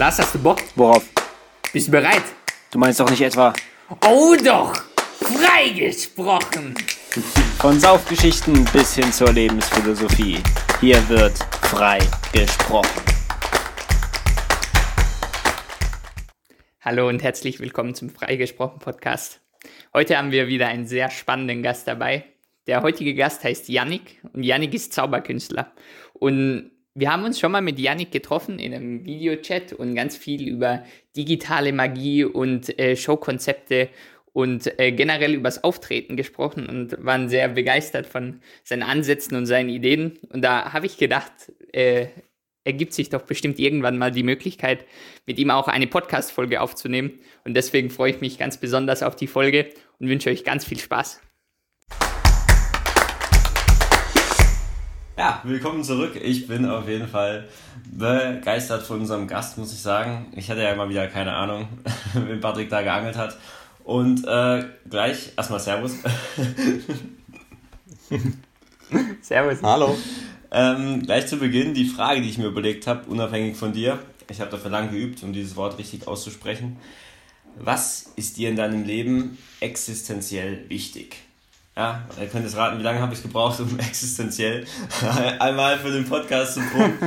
Lars, hast du Bock? Worauf? Bist du bereit? Du meinst doch nicht etwa Oh doch! Freigesprochen! von Saufgeschichten bis hin zur Lebensphilosophie. Hier wird frei gesprochen. Hallo und herzlich willkommen zum Freigesprochen Podcast. Heute haben wir wieder einen sehr spannenden Gast dabei. Der heutige Gast heißt Yannick und Yannick ist Zauberkünstler. Und wir haben uns schon mal mit Yannick getroffen in einem Videochat und ganz viel über digitale Magie und äh, Showkonzepte und äh, generell übers Auftreten gesprochen und waren sehr begeistert von seinen Ansätzen und seinen Ideen. Und da habe ich gedacht, äh, ergibt sich doch bestimmt irgendwann mal die Möglichkeit, mit ihm auch eine Podcast-Folge aufzunehmen. Und deswegen freue ich mich ganz besonders auf die Folge und wünsche euch ganz viel Spaß. Ja, willkommen zurück. Ich bin auf jeden Fall begeistert von unserem Gast, muss ich sagen. Ich hatte ja immer wieder keine Ahnung, wenn Patrick da geangelt hat. Und äh, gleich erstmal Servus. Servus. Hallo. ähm, gleich zu Beginn die Frage, die ich mir überlegt habe, unabhängig von dir. Ich habe dafür lange geübt, um dieses Wort richtig auszusprechen. Was ist dir in deinem Leben existenziell wichtig? Ja, ihr könnt jetzt raten, wie lange habe ich gebraucht, um existenziell einmal für den Podcast zu proben.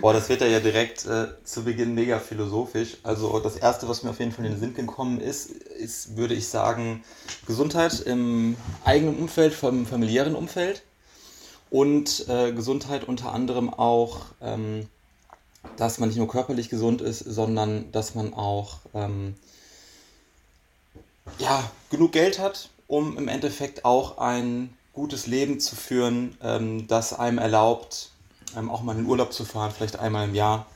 Boah, das wird ja direkt äh, zu Beginn mega philosophisch. Also das Erste, was mir auf jeden Fall in den Sinn gekommen ist, ist, würde ich sagen, Gesundheit im eigenen Umfeld, vom familiären Umfeld und äh, Gesundheit unter anderem auch, ähm, dass man nicht nur körperlich gesund ist, sondern dass man auch ähm, ja, genug Geld hat, um im Endeffekt auch ein gutes Leben zu führen, ähm, das einem erlaubt, ähm, auch mal in den Urlaub zu fahren, vielleicht einmal im Jahr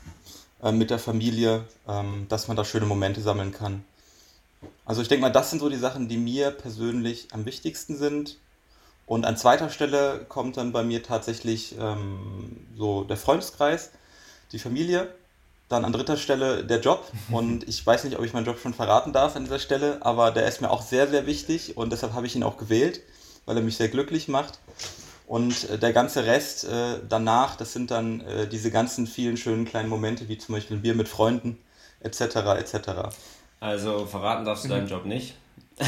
äh, mit der Familie, ähm, dass man da schöne Momente sammeln kann. Also ich denke mal, das sind so die Sachen, die mir persönlich am wichtigsten sind. Und an zweiter Stelle kommt dann bei mir tatsächlich ähm, so der Freundeskreis, die Familie. Dann an dritter Stelle der Job. Und ich weiß nicht, ob ich meinen Job schon verraten darf an dieser Stelle, aber der ist mir auch sehr, sehr wichtig und deshalb habe ich ihn auch gewählt, weil er mich sehr glücklich macht. Und äh, der ganze Rest äh, danach, das sind dann äh, diese ganzen vielen schönen kleinen Momente, wie zum Beispiel ein Bier mit Freunden, etc. etc. Also verraten darfst du deinen Job nicht.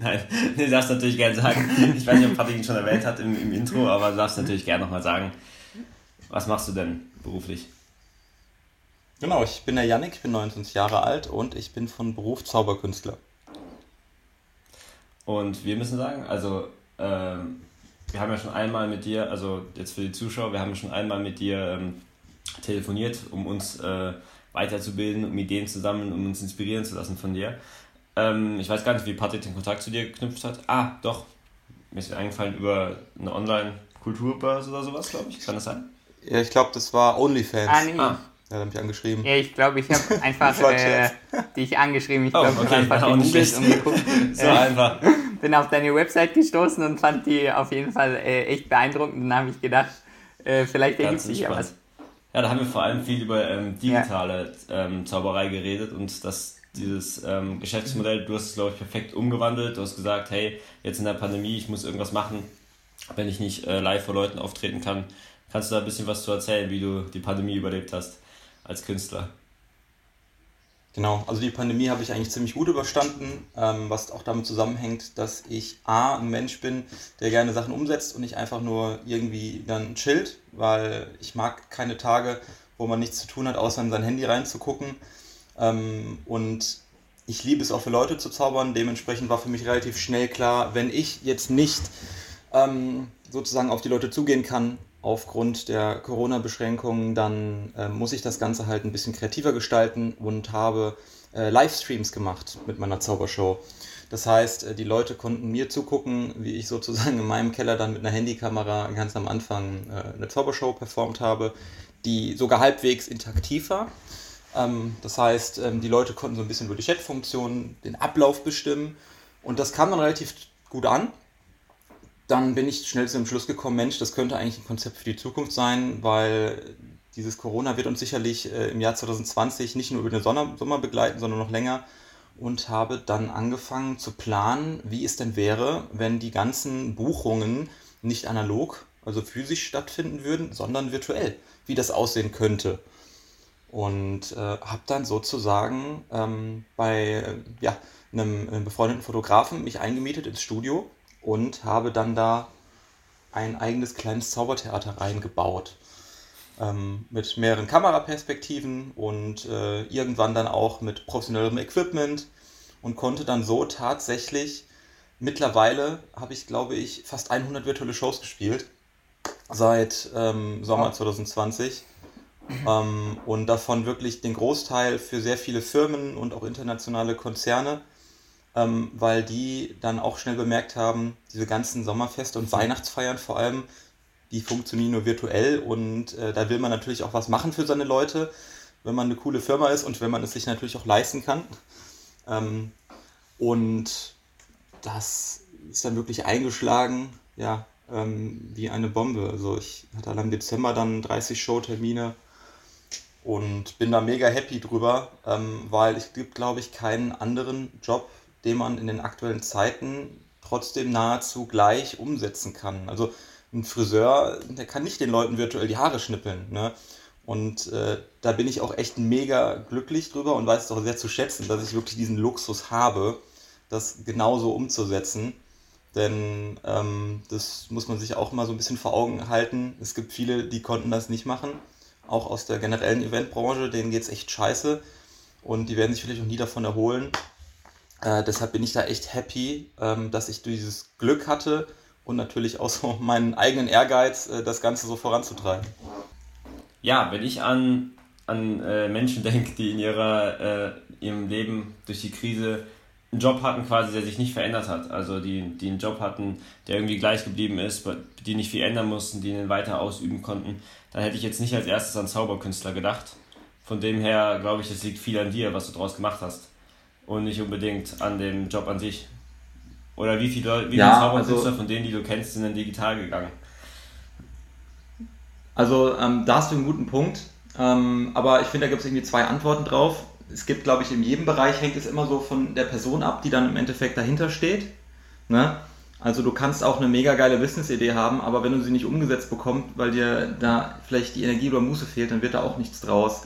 Nein, du darfst natürlich gerne sagen. Ich weiß nicht, ob Patrick ihn schon erwähnt hat im, im Intro, aber du darfst natürlich gerne nochmal sagen. Was machst du denn beruflich? Genau, ich bin der Yannick, ich bin 29 Jahre alt und ich bin von Beruf Zauberkünstler. Und wir müssen sagen, also ähm, wir haben ja schon einmal mit dir, also jetzt für die Zuschauer, wir haben ja schon einmal mit dir ähm, telefoniert, um uns äh, weiterzubilden, um Ideen zu sammeln, um uns inspirieren zu lassen von dir. Ähm, ich weiß gar nicht, wie Patrick den Kontakt zu dir geknüpft hat. Ah, doch. Mir ist eingefallen über eine Online-Kulturbörse oder sowas, glaube ich. Kann das sein? Ja, ich glaube, das war OnlyFans. Ah, nee. Ah, Ja, da hat mich angeschrieben. Ja, ich glaube, ich habe einfach äh, dich angeschrieben. Ich Oh, glaube, ich okay, habe einfach auch nicht gegoogelt schlecht. und geguckt. so einfach. bin auf deine Website gestoßen und fand die auf jeden Fall äh, echt beeindruckend. Dann habe ich gedacht, äh, vielleicht ergibt sich ja was. Ja, da haben wir vor allem viel über ähm, digitale ähm, Zauberei geredet und das, dieses ähm, Geschäftsmodell, du hast es, glaube ich, perfekt umgewandelt. Du hast gesagt, hey, jetzt in der Pandemie, ich muss irgendwas machen, wenn ich nicht äh, live vor Leuten auftreten kann. Kannst du da ein bisschen was zu erzählen, wie du die Pandemie überlebt hast als Künstler? Genau, also die Pandemie habe ich eigentlich ziemlich gut überstanden, ähm, was auch damit zusammenhängt, dass ich A, ein Mensch bin, der gerne Sachen umsetzt und nicht einfach nur irgendwie dann chillt, weil ich mag keine Tage, wo man nichts zu tun hat, außer in sein Handy reinzugucken. Ähm, und ich liebe es auch für Leute zu zaubern, dementsprechend war für mich relativ schnell klar, wenn ich jetzt nicht ähm, sozusagen auf die Leute zugehen kann, aufgrund der Corona-Beschränkungen, dann äh, muss ich das Ganze halt ein bisschen kreativer gestalten und habe äh, Livestreams gemacht mit meiner Zaubershow. Das heißt, äh, die Leute konnten mir zugucken, wie ich sozusagen in meinem Keller dann mit einer Handykamera ganz am Anfang äh, eine Zaubershow performt habe, die sogar halbwegs interaktiv war. Ähm, das heißt, ähm, die Leute konnten so ein bisschen über die Chat-Funktion den Ablauf bestimmen und das kam dann relativ gut an dann bin ich schnell zu dem Schluss gekommen, Mensch, das könnte eigentlich ein Konzept für die Zukunft sein, weil dieses Corona wird uns sicherlich äh, im Jahr 2020 nicht nur über den Sommer, begleiten, sondern noch länger. Und habe dann angefangen zu planen, wie es denn wäre, wenn die ganzen Buchungen nicht analog, also physisch stattfinden würden, sondern virtuell, wie das aussehen könnte. und äh, habe dann sozusagen ähm, bei ja, einem, einem befreundeten Fotografen mich eingemietet ins Studio und habe dann da ein eigenes kleines Zaubertheater reingebaut. Ähm, mit mehreren Kameraperspektiven und äh, irgendwann dann auch mit professionellem Equipment und konnte dann so tatsächlich mittlerweile habe ich glaube ich fast 100 virtuelle Shows gespielt seit ähm, Sommer 2020 ähm, und davon wirklich den Großteil für sehr viele Firmen und auch internationale Konzerne ähm, weil die dann auch schnell bemerkt haben, diese ganzen Sommerfeste und Weihnachtsfeiern vor allem, die funktionieren nur virtuell und äh, da will man natürlich auch was machen für seine Leute, wenn man eine coole Firma ist und wenn man es sich natürlich auch leisten kann. Ähm, und das ist dann wirklich eingeschlagen, ja, ähm, wie eine Bombe. Also ich hatte dann im Dezember dann 30 Showtermine und bin da mega happy drüber, ähm, weil es gibt, glaube ich, keinen anderen Job, den man in den aktuellen Zeiten trotzdem nahezu gleich umsetzen kann. Also ein Friseur, der kann nicht den Leuten virtuell die Haare schnippeln. Ne? Und äh, da bin ich auch echt mega glücklich drüber und weiß es auch sehr zu schätzen, dass ich wirklich diesen Luxus habe, das genauso umzusetzen. Denn ähm, das muss man sich auch mal so ein bisschen vor Augen halten. Es gibt viele, die konnten das nicht machen, auch aus der generellen Eventbranche, denen geht es echt scheiße und die werden sich vielleicht auch nie davon erholen. Äh, deshalb bin ich da echt happy, ähm, dass ich dieses Glück hatte und natürlich auch so meinen eigenen Ehrgeiz, äh, das Ganze so voranzutreiben. Ja, wenn ich an, an äh, Menschen denke, die in ihrer, äh, ihrem Leben durch die Krise einen Job hatten, quasi, der sich nicht verändert hat. Also die, die einen Job hatten, der irgendwie gleich geblieben ist, die nicht viel ändern mussten, die ihn weiter ausüben konnten, dann hätte ich jetzt nicht als erstes an Zauberkünstler gedacht. Von dem her glaube ich, es liegt viel an dir, was du daraus gemacht hast und nicht unbedingt an dem Job an sich. Oder wie viele, wie ja, viele Zauberkünstler also, von denen, die du kennst, sind dann digital gegangen? Also ähm, da hast du einen guten Punkt, ähm, aber ich finde, da gibt es irgendwie zwei Antworten drauf. Es gibt, glaube ich, in jedem Bereich hängt es immer so von der Person ab, die dann im Endeffekt dahinter steht. Ne? Also du kannst auch eine mega geile Business-Idee haben, aber wenn du sie nicht umgesetzt bekommst, weil dir da vielleicht die Energie oder Muße fehlt, dann wird da auch nichts draus.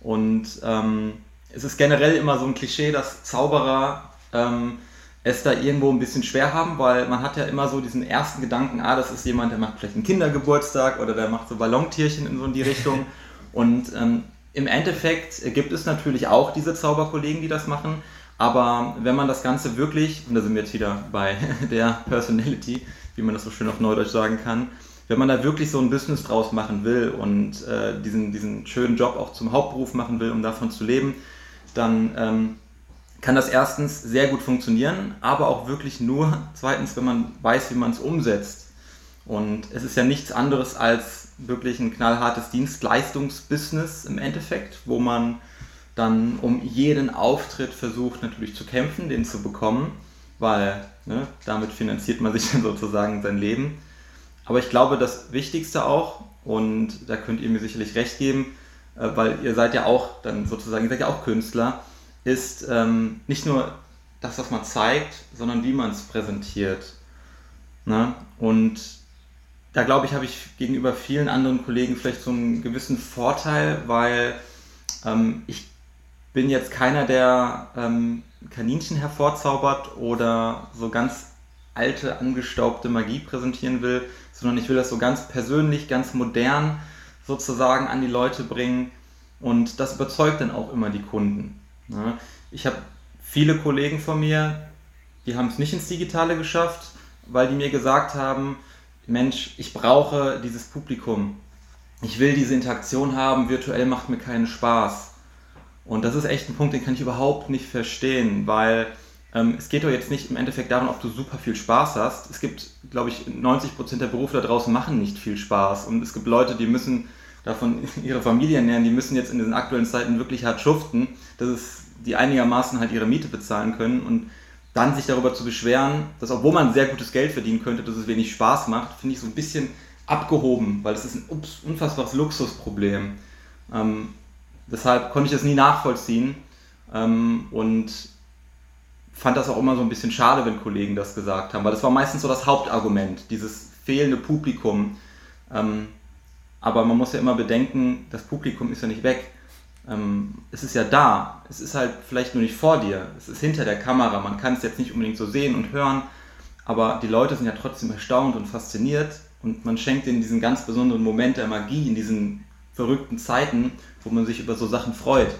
Und ähm, es ist generell immer so ein Klischee, dass Zauberer ähm, es da irgendwo ein bisschen schwer haben, weil man hat ja immer so diesen ersten Gedanken, ah, das ist jemand, der macht vielleicht einen Kindergeburtstag oder der macht so Ballontierchen in so in die Richtung. Und ähm, im Endeffekt gibt es natürlich auch diese Zauberkollegen, die das machen. Aber wenn man das Ganze wirklich, und da sind wir jetzt wieder bei der Personality, wie man das so schön auf Neudeutsch sagen kann, wenn man da wirklich so ein Business draus machen will und äh, diesen, diesen schönen Job auch zum Hauptberuf machen will, um davon zu leben, dann ähm, kann das erstens sehr gut funktionieren, aber auch wirklich nur zweitens, wenn man weiß, wie man es umsetzt. Und es ist ja nichts anderes als wirklich ein knallhartes Dienstleistungsbusiness im Endeffekt, wo man dann um jeden Auftritt versucht natürlich zu kämpfen, den zu bekommen, weil ne, damit finanziert man sich dann sozusagen sein Leben. Aber ich glaube, das Wichtigste auch, und da könnt ihr mir sicherlich recht geben, äh, weil ihr seid ja auch dann sozusagen, ihr seid ja auch Künstler, ist ähm, nicht nur das, was man zeigt, sondern wie man es präsentiert. Ne? Und da glaube ich, habe ich gegenüber vielen anderen Kollegen vielleicht so einen gewissen Vorteil, weil ähm, ich bin jetzt keiner, der ähm, Kaninchen hervorzaubert oder so ganz alte, angestaubte Magie präsentieren will, sondern ich will das so ganz persönlich, ganz modern sozusagen an die Leute bringen. Und das überzeugt dann auch immer die Kunden. Ich habe viele Kollegen von mir, die haben es nicht ins Digitale geschafft, weil die mir gesagt haben, Mensch, ich brauche dieses Publikum. Ich will diese Interaktion haben, virtuell macht mir keinen Spaß. Und das ist echt ein Punkt, den kann ich überhaupt nicht verstehen, weil ähm, es geht doch jetzt nicht im Endeffekt darum, ob du super viel Spaß hast. Es gibt, glaube ich, 90% der Berufe da draußen machen nicht viel Spaß. Und es gibt Leute, die müssen davon ihre Familie ernähren, die müssen jetzt in diesen aktuellen Zeiten wirklich hart schuften, dass es, die einigermaßen halt ihre Miete bezahlen können und dann sich darüber zu beschweren, dass obwohl man sehr gutes Geld verdienen könnte, dass es wenig Spaß macht, finde ich so ein bisschen abgehoben, weil das ist ein unfassbares Luxusproblem. Ähm, deshalb konnte ich das nie nachvollziehen ähm, und fand das auch immer so ein bisschen schade, wenn Kollegen das gesagt haben, weil das war meistens so das Hauptargument, dieses fehlende Publikum. Ähm, aber man muss ja immer bedenken, das Publikum ist ja nicht weg. ähm, es ist ja da. Es ist halt vielleicht nur nicht vor dir. Es ist hinter der Kamera. Man kann es jetzt nicht unbedingt so sehen und hören, aber die Leute sind ja trotzdem erstaunt und fasziniert und man schenkt ihnen diesen ganz besonderen Moment der Magie in diesen verrückten Zeiten, wo man sich über so Sachen freut.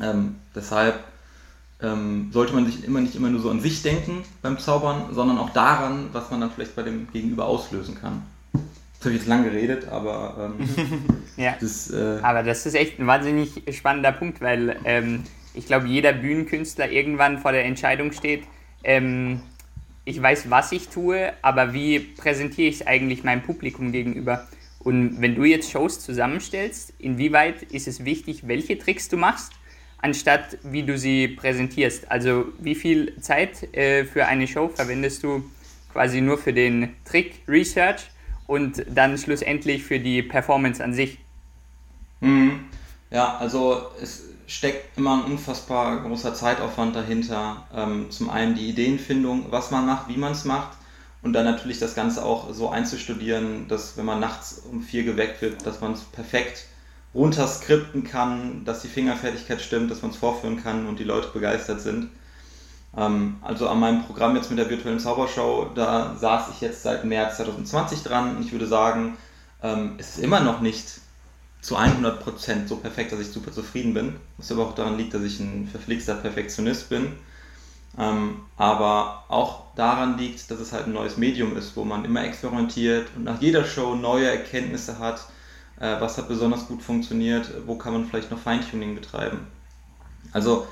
Ähm, deshalb ähm, sollte man sich immer nicht immer nur so an sich denken beim Zaubern, sondern auch daran, was man dann vielleicht bei dem Gegenüber auslösen kann. Das habe ich jetzt lang geredet, aber ähm, ja. das, äh aber das ist echt ein wahnsinnig spannender Punkt, weil ähm, ich glaube, jeder Bühnenkünstler irgendwann vor der Entscheidung steht, ähm, ich weiß, was ich tue, aber wie präsentiere ich es eigentlich meinem Publikum gegenüber? Und wenn du jetzt Shows zusammenstellst, inwieweit ist es wichtig, welche Tricks du machst, anstatt wie du sie präsentierst? Also wie viel Zeit äh, für eine Show verwendest du quasi nur für den Trick Research und dann schlussendlich für die Performance an sich. Mhm. Ja, also es steckt immer ein unfassbar großer Zeitaufwand dahinter. Ähm, zum einen die Ideenfindung, was man macht, wie man es macht und dann natürlich das Ganze auch so einzustudieren, dass wenn man nachts um vier geweckt wird, dass man es perfekt runterskripten kann, dass die Fingerfertigkeit stimmt, dass man es vorführen kann und die Leute begeistert sind. Ähm, also an meinem Programm jetzt mit der virtuellen Zaubershow, da saß ich jetzt seit März 2020 dran und ich würde sagen, ähm, es ist immer noch nicht zu 100% so perfekt, dass ich super zufrieden bin. Was aber auch daran liegt, dass ich ein verflixter Perfektionist bin. Ähm, aber auch daran liegt, dass es halt ein neues Medium ist, wo man immer experimentiert und nach jeder Show neue Erkenntnisse hat, äh, was hat besonders gut funktioniert, wo kann man vielleicht noch Feintuning betreiben. Also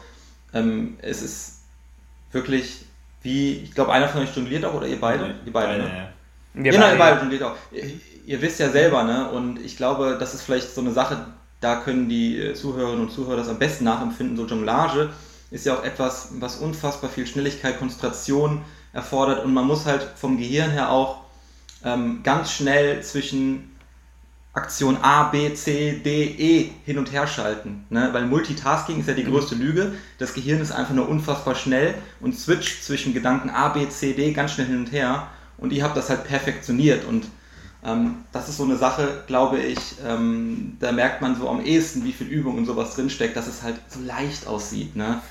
es ist wirklich wie, ich glaube, einer von euch jongliert auch oder ihr beide? Die beide, beide ne? ja. Wir genau, ihr beide jongliert auch. Ihr, ihr, wisst ja selber, ne? Und ich glaube, das ist vielleicht so eine Sache, da können die äh, Zuhörerinnen und Zuhörer das am besten nachempfinden. So Jonglage ist ja auch etwas, was unfassbar viel Schnelligkeit, Konzentration erfordert und man muss halt vom Gehirn her auch ähm, ganz schnell zwischen Aktion A, B, C, D, E hin und her schalten. Ne? Weil Multitasking ist ja die mhm. größte Lüge. Das Gehirn ist einfach nur unfassbar schnell und switcht zwischen Gedanken A, B, C, D ganz schnell hin und her. Und ihr habt das halt perfektioniert. Und ähm, das ist so eine Sache, glaube ich, ähm, da merkt man so am ehesten, wie viel Übung und sowas drinsteckt, dass es halt so leicht aussieht. Ne?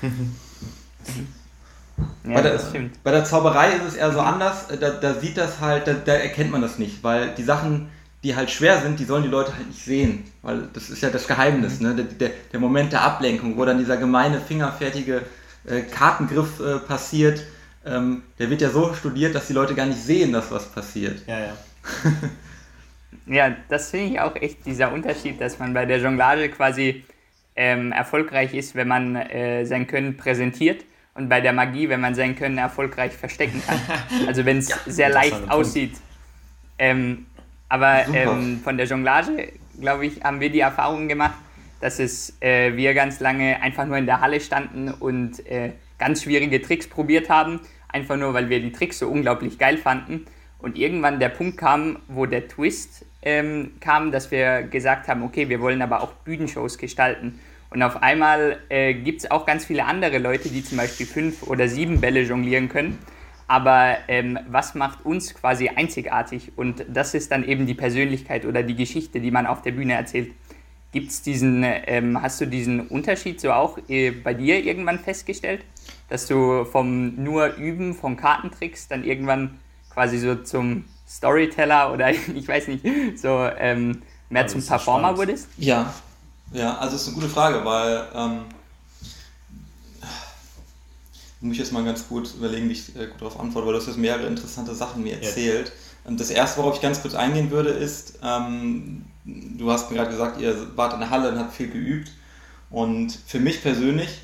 Ja, bei, der, bei, der, Zauberei ist es eher so anders. Da, da sieht das halt, da, da erkennt man das nicht, weil die Sachen die halt schwer sind, die sollen die Leute halt nicht sehen. Weil das ist ja das Geheimnis, ne? der, der, der Moment der Ablenkung, wo dann dieser gemeine, fingerfertige äh, Kartengriff äh, passiert. Ähm, der wird ja so studiert, dass die Leute gar nicht sehen, dass was passiert. Ja, ja. ja, das finde ich auch echt dieser Unterschied, dass man bei der Jonglage quasi ähm, erfolgreich ist, wenn man äh, sein Können präsentiert und bei der Magie, wenn man sein Können erfolgreich verstecken kann. Also wenn es ja, sehr leicht aussieht. Ähm, aber ähm, von der Jonglage, glaube ich, haben wir die Erfahrung gemacht, dass es äh, wir ganz lange einfach nur in der Halle standen und äh, ganz schwierige Tricks probiert haben, einfach nur, weil wir die Tricks so unglaublich geil fanden. Und irgendwann der Punkt kam, wo der Twist ähm, kam, dass wir gesagt haben, okay, wir wollen aber auch Bühnenshows gestalten. Und auf einmal äh, gibt es auch ganz viele andere Leute, die zum Beispiel fünf oder sieben Bälle jonglieren können. Aber ähm, was macht uns quasi einzigartig? Und das ist dann eben die Persönlichkeit oder die Geschichte, die man auf der Bühne erzählt. Gibt's diesen, ähm, hast du diesen Unterschied so auch äh, bei dir irgendwann festgestellt? Dass du vom nur Üben von Kartentricks dann irgendwann quasi so zum Storyteller oder ich weiß nicht, so ähm, mehr zum Performer wurdest? Ja, ja, also das ist eine gute Frage, weil ähm, muss ich jetzt mal ganz gut überlegen, wie ich äh, gut darauf antworte, weil du hast jetzt mehrere interessante Sachen mir erzählt. Yes. Das erste, worauf ich ganz kurz eingehen würde, ist, ähm, du hast mir gerade gesagt, ihr wart in der Halle und habt viel geübt. Und für mich persönlich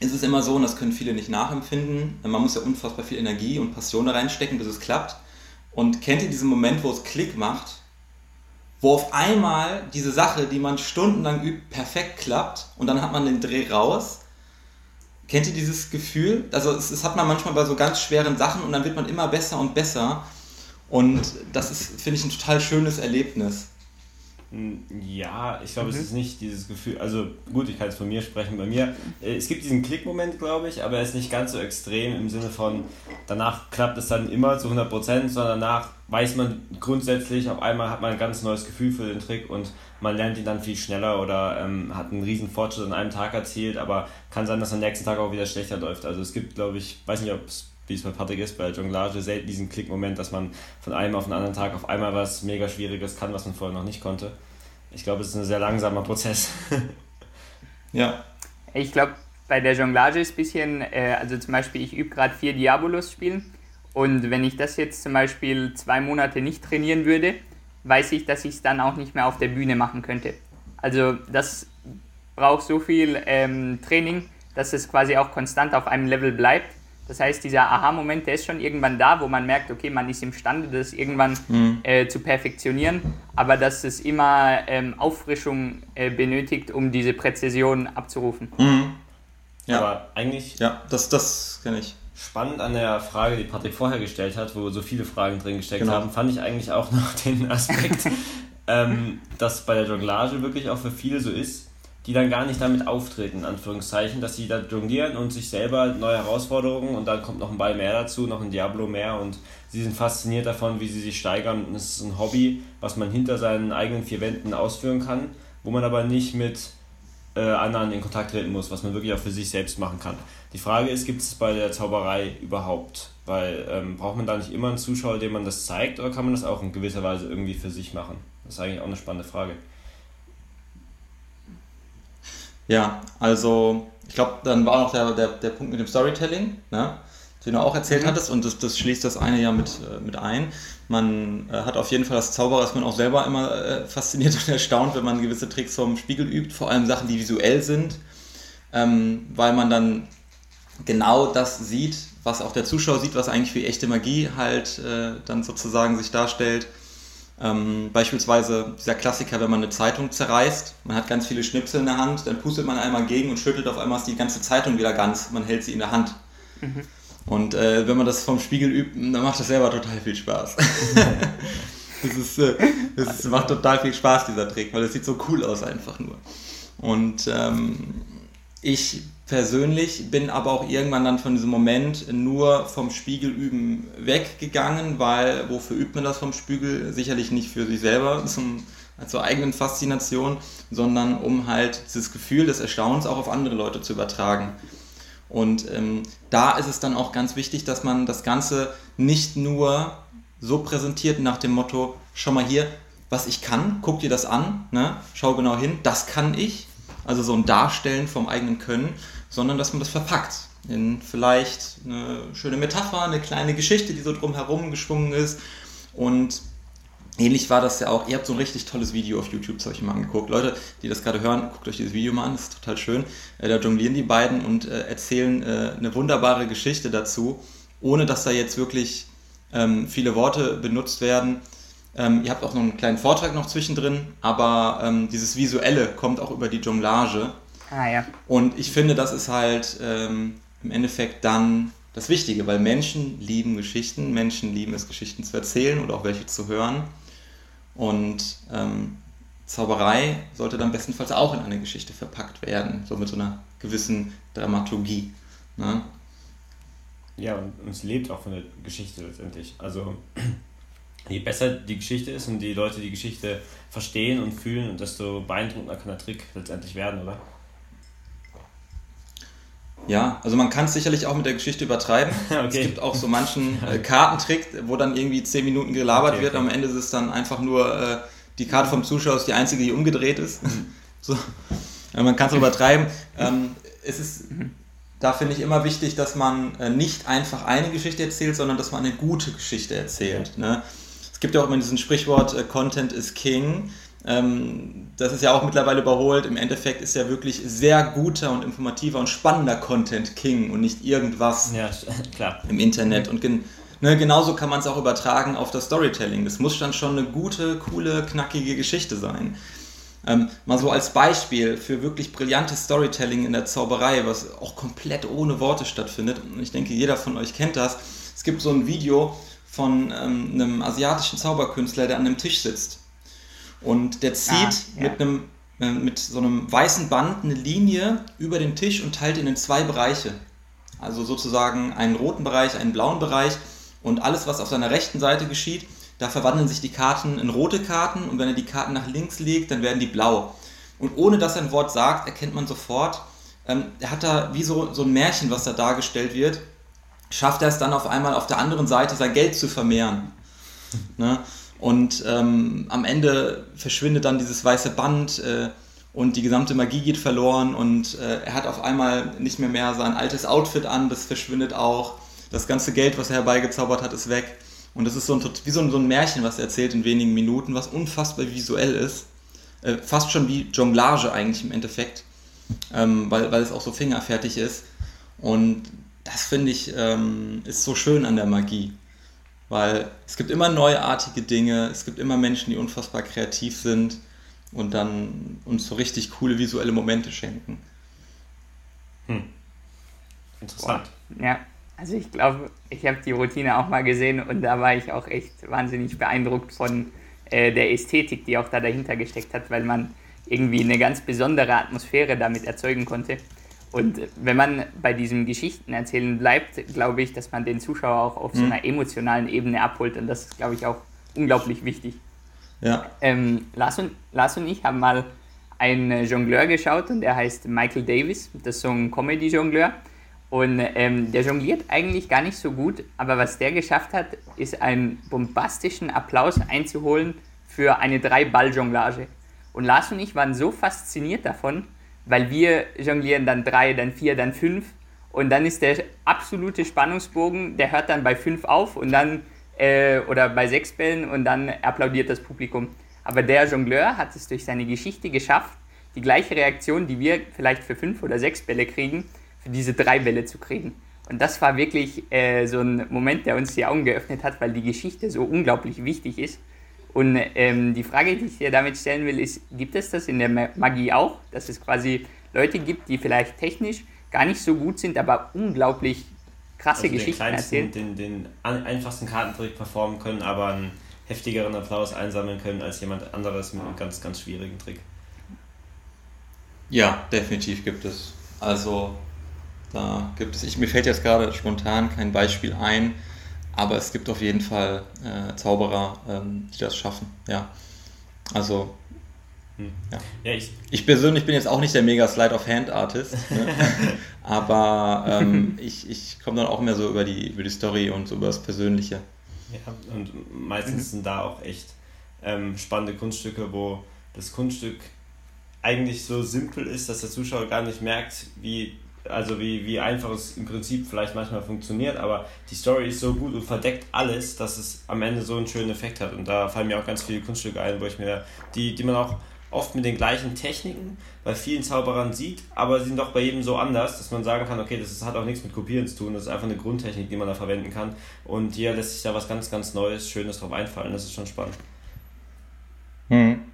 ist es immer so, und das können viele nicht nachempfinden, man muss ja unfassbar viel Energie und Passion da reinstecken, bis es klappt. Und kennt ihr diesen Moment, wo es Klick macht, wo auf einmal diese Sache, die man stundenlang übt, perfekt klappt und dann hat man den Dreh raus Kennt ihr dieses Gefühl? Also es, das hat man manchmal bei so ganz schweren Sachen und dann wird man immer besser und besser. Und das ist, finde ich, ein total schönes Erlebnis. Hm, ja, ich glaube, mhm. es ist nicht dieses Gefühl, also gut, ich kann jetzt von mir sprechen, bei mir, äh, es gibt diesen Klickmoment, glaube ich, aber er ist nicht ganz so extrem im Sinne von, danach klappt es dann immer zu 100%, sondern danach weiß man grundsätzlich, auf einmal hat man ein ganz neues Gefühl für den Trick und man lernt ihn dann viel schneller oder ähm, hat einen riesen Fortschritt an einem Tag erzielt, aber kann sein, dass am nächsten Tag auch wieder schlechter läuft. Also es gibt, glaube ich, weiß nicht, ob es wie es bei Patrick ist, bei Jonglage selten diesen Klickmoment, dass man von einem auf den anderen Tag auf einmal was mega Schwieriges kann, was man vorher noch nicht konnte. Ich glaube, es ist ein sehr langsamer Prozess. ja. Ich glaube, bei der Jonglage ist ein bisschen, äh, also zum Beispiel, ich übe gerade vier Diabolos spielen und wenn ich das jetzt zum Beispiel zwei Monate nicht trainieren würde, weiß ich, dass ich es dann auch nicht mehr auf der Bühne machen könnte. Also das braucht so viel ähm, Training, dass es quasi auch konstant auf einem Level bleibt das heißt, dieser Aha-Moment, der ist schon irgendwann da, wo man merkt, okay, man ist imstande, das irgendwann mhm. äh, zu perfektionieren, aber dass es immer ähm, Auffrischung äh, benötigt, um diese Präzision abzurufen. Mhm. Ja. Aber eigentlich. Ja, das, das kenne ich. Spannend an der Frage, die Patrick vorher gestellt hat, wo so viele Fragen drin gesteckt genau. haben, fand ich eigentlich auch noch den Aspekt, ähm, dass bei der Jonglage wirklich auch für viele so ist, die dann gar nicht damit auftreten, in Anführungszeichen, dass sie da jonglieren und sich selber neue Herausforderungen und dann kommt noch ein Ball mehr dazu, noch ein Diablo mehr und sie sind fasziniert davon, wie sie sich steigern und es ist ein Hobby, was man hinter seinen eigenen vier Wänden ausführen kann, wo man aber nicht mit äh, anderen in Kontakt treten muss, was man wirklich auch für sich selbst machen kann. Die Frage ist, gibt es bei der Zauberei überhaupt? Weil ähm, braucht man da nicht immer einen Zuschauer, dem man das zeigt, oder kann man das auch in gewisser Weise irgendwie für sich machen? Das ist eigentlich auch eine spannende Frage. Ja, also ich glaube, dann war noch der, der, der Punkt mit dem Storytelling, ne? den du auch erzählt mhm. hattest und das, das schließt das eine ja mit, äh, mit ein. Man äh, hat auf jeden Fall das Zauberer, dass man auch selber immer äh, fasziniert und erstaunt, wenn man gewisse Tricks vom Spiegel übt, vor allem Sachen, die visuell sind, ähm, weil man dann genau das sieht, was auch der Zuschauer sieht, was eigentlich für echte Magie halt äh, dann sozusagen sich darstellt. Ähm, beispielsweise dieser Klassiker, wenn man eine Zeitung zerreißt, man hat ganz viele Schnipsel in der Hand, dann pustet man einmal gegen und schüttelt auf einmal die ganze Zeitung wieder ganz, man hält sie in der Hand. Mhm. Und äh, wenn man das vom Spiegel übt, dann macht das selber total viel Spaß. das, ist, äh, das ist, macht total viel Spaß, dieser Trick, weil es sieht so cool aus einfach nur. Und ähm, ich persönlich bin aber auch irgendwann dann von diesem Moment nur vom Spiegelüben weggegangen, weil wofür übt man das vom Spiegel? Sicherlich nicht für sich selber zum, zur eigenen Faszination, sondern um halt dieses Gefühl des Erstaunens auch auf andere Leute zu übertragen. Und ähm, da ist es dann auch ganz wichtig, dass man das Ganze nicht nur so präsentiert nach dem Motto, schau mal hier, was ich kann, guck dir das an, ne? schau genau hin, das kann ich. Also so ein Darstellen vom eigenen Können, sondern dass man das verpackt in vielleicht eine schöne Metapher, eine kleine Geschichte, die so drumherum geschwungen ist. Und ähnlich war das ja auch. Ihr habt so ein richtig tolles Video auf YouTube, das euch mal angeguckt. Leute, die das gerade hören, guckt euch dieses Video mal an, das ist total schön. Äh, da jonglieren die beiden und äh, erzählen äh, eine wunderbare Geschichte dazu, ohne dass da jetzt wirklich ähm, viele Worte benutzt werden. Ähm, ihr habt auch noch einen kleinen Vortrag noch zwischendrin, aber ähm, dieses Visuelle kommt auch über die Jonglage. Ah, ja. Und ich finde, das ist halt ähm, im Endeffekt dann das Wichtige, weil Menschen lieben Geschichten, Menschen lieben es, Geschichten zu erzählen oder auch welche zu hören. Und ähm, Zauberei sollte dann bestenfalls auch in eine Geschichte verpackt werden, so mit so einer gewissen Dramaturgie. Ne? Ja, und, und es lebt auch von der Geschichte letztendlich. Also je besser die Geschichte ist und die Leute die Geschichte verstehen und fühlen, desto beeindruckender kann der Trick letztendlich werden, oder? Ja, also man kann es sicherlich auch mit der Geschichte übertreiben. okay. Es gibt auch so manchen äh, Kartentrick, wo dann irgendwie zehn Minuten gelabert okay, wird. Okay. Am Ende ist es dann einfach nur äh, die Karte vom Zuschauer ist die einzige, die umgedreht ist. Mhm. so. Ja, man kann es übertreiben. Ähm, es ist, mhm. da finde ich immer wichtig, dass man äh, nicht einfach eine Geschichte erzählt, sondern dass man eine gute Geschichte erzählt. Ne? Es gibt ja auch immer diesen Sprichwort, äh, Content is King. Ähm, das ist ja auch mittlerweile überholt. Im Endeffekt ist ja wirklich sehr guter und informativer und spannender Content King und nicht irgendwas ja, klar. im Internet. Und gen ne, genauso kann man es auch übertragen auf das Storytelling. Das muss dann schon eine gute, coole, knackige Geschichte sein. Ähm, mal so als Beispiel für wirklich brillantes Storytelling in der Zauberei, was auch komplett ohne Worte stattfindet. Und ich denke, jeder von euch kennt das. Es gibt so ein Video von ähm, einem asiatischen Zauberkünstler, der an einem Tisch sitzt Und der zieht Ah, ja. mit einem äh, mit so einem weißen Band eine Linie über den Tisch und teilt ihn in zwei Bereiche. Also sozusagen einen roten Bereich, einen blauen Bereich und alles, was auf seiner rechten Seite geschieht, da verwandeln sich die Karten in rote Karten und wenn er die Karten nach links legt, dann werden die blau. Und ohne dass er ein Wort sagt, erkennt man sofort, ähm, er hat da wie so, so ein Märchen, was da dargestellt wird, schafft er es dann auf einmal auf der anderen Seite sein Geld zu vermehren. Ne? Und ähm, am Ende verschwindet dann dieses weiße Band äh, und die gesamte Magie geht verloren und äh, er hat auf einmal nicht mehr mehr sein altes Outfit an, das verschwindet auch. Das ganze Geld, was er herbeigezaubert hat, ist weg. Und das ist so ein, wie so ein, so ein Märchen, was er erzählt in wenigen Minuten, was unfassbar visuell ist. Äh, fast schon wie Jonglage eigentlich im Endeffekt, ähm, weil, weil es auch so fingerfertig ist. Und das finde ich ähm, ist so schön an der Magie. Weil es gibt immer neuartige Dinge, es gibt immer Menschen, die unfassbar kreativ sind und dann uns so richtig coole visuelle Momente schenken. Interessant. Ja, also ich glaube, ich habe die Routine auch mal gesehen und da war ich auch echt wahnsinnig beeindruckt von äh, der Ästhetik, die auch da dahinter gesteckt hat, weil man irgendwie eine ganz besondere Atmosphäre damit erzeugen konnte. Und wenn man bei diesem Geschichtenerzählen bleibt, glaube ich, dass man den Zuschauer auch auf so einer emotionalen Ebene abholt und das ist, glaube ich, auch unglaublich wichtig. Ja, Ähm, Lars, und, Lars und ich haben mal einen Jongleur geschaut und der heißt Michael Davis. Das ist so ein Comedy-Jongleur. Und ähm, der jongliert eigentlich gar nicht so gut, aber was der geschafft hat, ist einen bombastischen Applaus einzuholen für eine Drei-Ball-Jonglage. Und Lars und ich waren so fasziniert davon, weil wir jonglieren dann drei, dann vier, dann fünf und dann ist der absolute Spannungsbogen, der hört dann bei fünf auf und dann äh, oder bei sechs Bällen und dann applaudiert das Publikum. Aber der Jongleur hat es durch seine Geschichte geschafft, die gleiche Reaktion, die wir vielleicht für fünf oder sechs Bälle kriegen, für diese drei Bälle zu kriegen. Und das war wirklich äh, so ein Moment, der uns die Augen geöffnet hat, weil die Geschichte so unglaublich wichtig ist. Und ähm, die Frage, die ich dir damit stellen will, ist, gibt es das in der Ma- Magie auch, dass es quasi Leute gibt, die vielleicht technisch gar nicht so gut sind, aber unglaublich krasse Also den Geschichten kleinsten, erzählen? den, den einfachsten Kartentrick performen können, aber einen heftigeren Applaus einsammeln können als jemand anderes mit einem ganz, ganz schwierigen Trick. ja, definitiv gibt es. Also da gibt es, ich, mir fällt jetzt gerade spontan kein Beispiel ein, aber es gibt auf jeden Fall äh, Zauberer, ähm, die das schaffen. Ja, also Ja, ich, Ich persönlich bin jetzt auch nicht der mega Slide of Hand Artist, ne? aber ähm, ich, ich komme dann auch mehr so über die, über die Story und so über das Persönliche. Ja, und meistens sind da auch echt ähm, spannende Kunststücke, wo das Kunststück eigentlich so simpel ist, dass der Zuschauer gar nicht merkt, wie, also wie, wie einfach es im Prinzip vielleicht manchmal funktioniert, aber die Story ist so gut und verdeckt alles, dass es am Ende so einen schönen Effekt hat. Und da fallen mir auch ganz viele Kunststücke ein, wo ich mir, die, die man auch oft mit den gleichen Techniken bei vielen Zauberern sieht, aber sie sind doch bei jedem so anders, dass man sagen kann, okay, das ist, hat auch nichts mit Kopieren zu tun, das ist einfach eine Grundtechnik, die man da verwenden kann. Und hier lässt sich da was ganz, ganz Neues, Schönes drauf einfallen. Das ist schon spannend. Hm.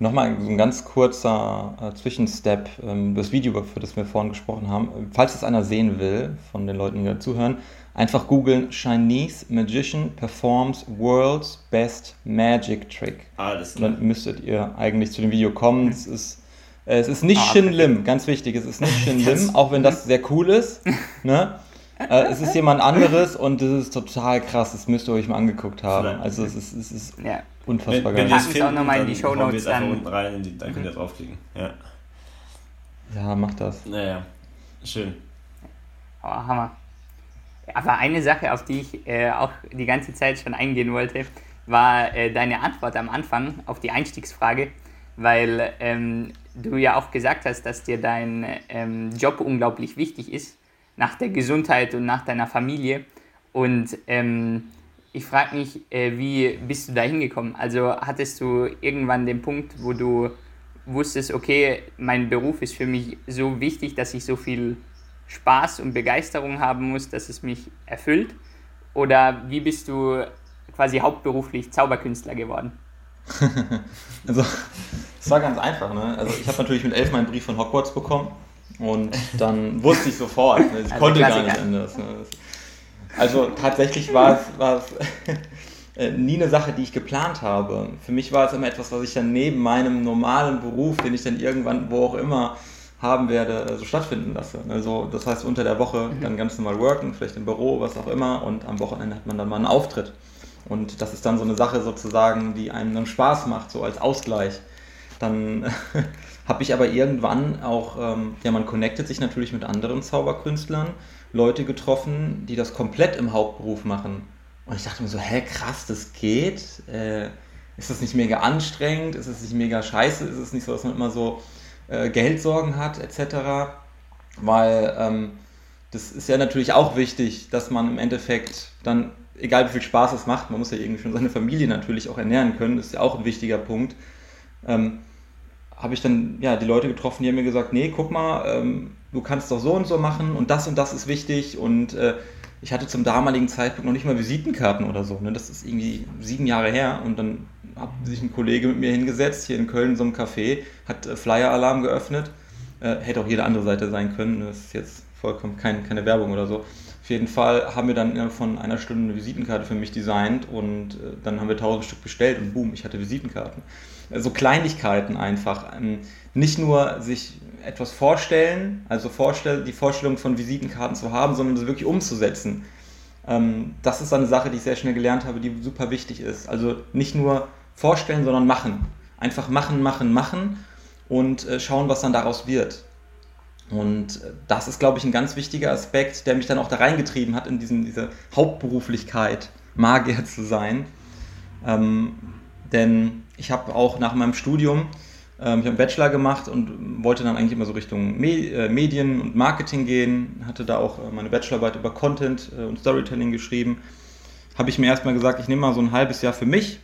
Nochmal so ein ganz kurzer äh, Zwischenstep, ähm, das Video, für das wir vorhin gesprochen haben. Falls es einer sehen will, von den Leuten, die da zuhören, einfach googeln Chinese Magician performs World's Best Magic Trick. Alles klar. dann müsstet ihr eigentlich zu dem Video kommen. Es ist, äh, es ist nicht Ah, Shin Lim, ganz wichtig, es ist nicht Shin Lim, auch wenn das sehr cool ist. Ne? Äh, es ist jemand anderes und es ist total krass, das müsst ihr euch mal angeguckt haben. Also es ist, es ist Ja. unfassbar Wenn, wenn geil. wir es auch finden, noch mal in die dann Shownotes hauen wir es einfach dann. unten rein, in die, dann könnt ihr draufklicken. Ja. Ja, mach das. Naja, schön. Oh, Hammer. Aber eine Sache, auf die ich äh, auch die ganze Zeit schon eingehen wollte, war äh, deine Antwort am Anfang auf die Einstiegsfrage, weil ähm, du ja auch gesagt hast, dass dir dein ähm, Job unglaublich wichtig ist, nach der Gesundheit und nach deiner Familie. Und ähm, ich frage mich, äh, wie bist du da hingekommen? Also hattest du irgendwann den Punkt, wo du wusstest, okay, mein Beruf ist für mich so wichtig, dass ich so viel Spaß und Begeisterung haben muss, dass es mich erfüllt? Oder wie bist du quasi hauptberuflich Zauberkünstler geworden? Also, es war ganz einfach. Ne? Also, ich habe natürlich mit elf meinen Brief von Hogwarts bekommen und dann wusste ich sofort. Ne? Ich Also konnte gar Klassiker. nicht anders. Ne? Also, tatsächlich war es, war es, äh, nie eine Sache, die ich geplant habe. Für mich war es immer etwas, was ich dann neben meinem normalen Beruf, den ich dann irgendwann, wo auch immer, haben werde, äh, so stattfinden lasse. Also das heißt unter der Woche mhm. dann ganz normal worken, vielleicht im Büro, was auch immer, und am Wochenende hat man dann mal einen Auftritt. Und das ist dann so eine Sache sozusagen, die einem dann Spaß macht, so als Ausgleich. Dann habe ich aber irgendwann auch, ähm, ja, man connectet sich natürlich mit anderen Zauberkünstlern, Leute getroffen, die das komplett im Hauptberuf machen. Und ich dachte mir so, hä, krass, das geht? Äh, ist das nicht mega anstrengend? Ist es nicht mega scheiße? Ist es nicht so, dass man immer so äh, Geldsorgen hat, etc.? Weil ähm, das ist ja natürlich auch wichtig, dass man im Endeffekt dann, egal wie viel Spaß es macht, man muss ja irgendwie schon seine Familie natürlich auch ernähren können, das ist ja auch ein wichtiger Punkt. Ähm, habe ich dann ja die Leute getroffen, die haben mir gesagt, nee, guck mal, ähm, du kannst doch so und so machen und das und das ist wichtig und äh, ich hatte zum damaligen Zeitpunkt noch nicht mal Visitenkarten oder so. Ne? Das ist irgendwie sieben Jahre her und dann hat sich ein Kollege mit mir hingesetzt, hier in Köln in so einem Café, hat äh, Flyer-Alarm geöffnet. Äh, hätte auch jede andere Seite sein können, das ist jetzt vollkommen kein, keine Werbung oder so. Auf jeden Fall haben wir dann von einer Stunde eine Visitenkarte für mich designt und äh, dann haben wir tausend Stück bestellt und boom, ich hatte Visitenkarten. So Kleinigkeiten einfach. Ähm, nicht nur sich etwas vorstellen, also vorstell, die Vorstellung von Visitenkarten zu haben, sondern das wirklich umzusetzen. Ähm, das ist eine Sache, die ich sehr schnell gelernt habe, die super wichtig ist. Also nicht nur vorstellen, sondern machen. Einfach machen, machen, machen und äh, schauen, was dann daraus wird. Und äh, das ist, glaube ich, ein ganz wichtiger Aspekt, der mich dann auch da reingetrieben hat, in diesen, diese Hauptberuflichkeit, Magier zu sein. Ähm, denn ich habe auch nach meinem Studium ähm, ich habe einen Bachelor gemacht und wollte dann eigentlich immer so Richtung äh, Medien und Marketing gehen. Hatte da auch äh, meine Bachelorarbeit über Content äh, und Storytelling geschrieben. Habe ich mir erstmal gesagt, ich nehme mal so ein halbes Jahr für mich,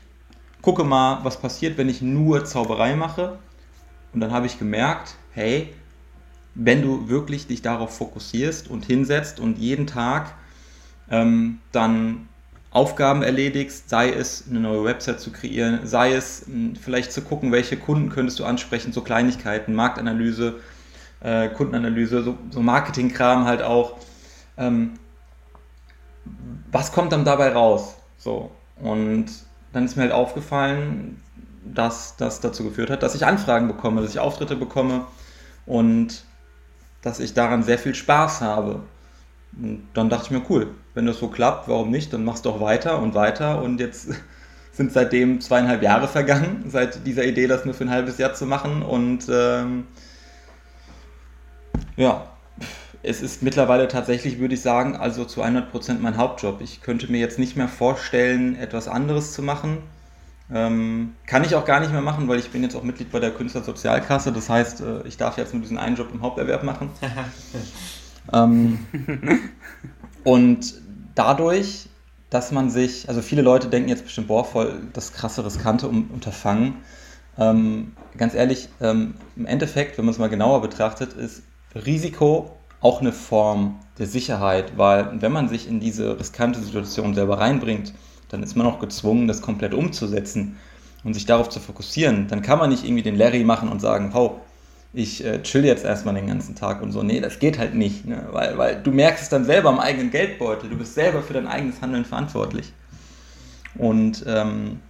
gucke mal, was passiert, wenn ich nur Zauberei mache. Und dann habe ich gemerkt, hey, wenn du wirklich dich darauf fokussierst und hinsetzt und jeden Tag ähm, dann Aufgaben erledigst, sei es eine neue Website zu kreieren, sei es hm, vielleicht zu gucken, welche Kunden könntest du ansprechen, so Kleinigkeiten, Marktanalyse, äh, Kundenanalyse, so, so Marketingkram halt auch. Ähm, was kommt dann dabei raus? So. Und dann ist mir halt aufgefallen, dass das dazu geführt hat, dass ich Anfragen bekomme, dass ich Auftritte bekomme und dass ich daran sehr viel Spaß habe. Und dann dachte ich mir, cool, wenn das so klappt, warum nicht? Dann machst du auch weiter und weiter. Und jetzt sind seitdem zweieinhalb Jahre vergangen, seit dieser Idee, das nur für ein halbes Jahr zu machen. Und ähm, ja, es ist mittlerweile tatsächlich, würde ich sagen, also zu 100% mein Hauptjob. Ich könnte mir jetzt nicht mehr vorstellen, etwas anderes zu machen. Ähm, kann ich auch gar nicht mehr machen, weil ich bin jetzt auch Mitglied bei der Künstlersozialkasse. Das heißt, äh, ich darf jetzt nur diesen einen Job im Haupterwerb machen. Ähm, und dadurch, dass man sich, also viele Leute denken jetzt bestimmt, boah, voll das krasse, riskante Unterfangen. Ähm, ganz ehrlich, ähm, im Endeffekt, wenn man es mal genauer betrachtet, ist Risiko auch eine Form der Sicherheit, weil wenn man sich in diese riskante Situation selber reinbringt, dann ist man auch gezwungen, das komplett umzusetzen und sich darauf zu fokussieren. Dann kann man nicht irgendwie den Larry machen und sagen, oh, ich äh, chill jetzt erstmal den ganzen Tag und so. Nee, das geht halt nicht, ne? weil, weil du merkst es dann selber am eigenen Geldbeutel. Du bist selber für dein eigenes Handeln verantwortlich. Und ähm,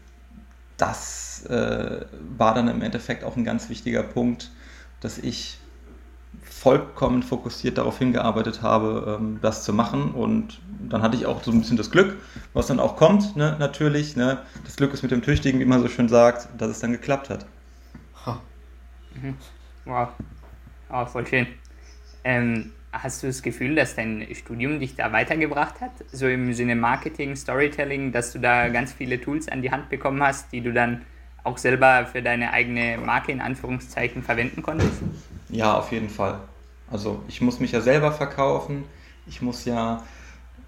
das äh, war dann im Endeffekt auch ein ganz wichtiger Punkt, dass ich vollkommen fokussiert darauf hingearbeitet habe, ähm, das zu machen. Und dann hatte ich auch so ein bisschen das Glück, was dann auch kommt, ne? natürlich. Ne? Das Glück ist mit dem Tüchtigen, wie man so schön sagt, dass es dann geklappt hat. Mhm. Wow, oh, voll schön. Ähm, hast du das Gefühl, dass dein Studium dich da weitergebracht hat? So im Sinne Marketing, Storytelling, dass du da ganz viele Tools an die Hand bekommen hast, die du dann auch selber für deine eigene Marke in Anführungszeichen verwenden konntest? Ja, auf jeden Fall. Also ich muss mich ja selber verkaufen. Ich muss ja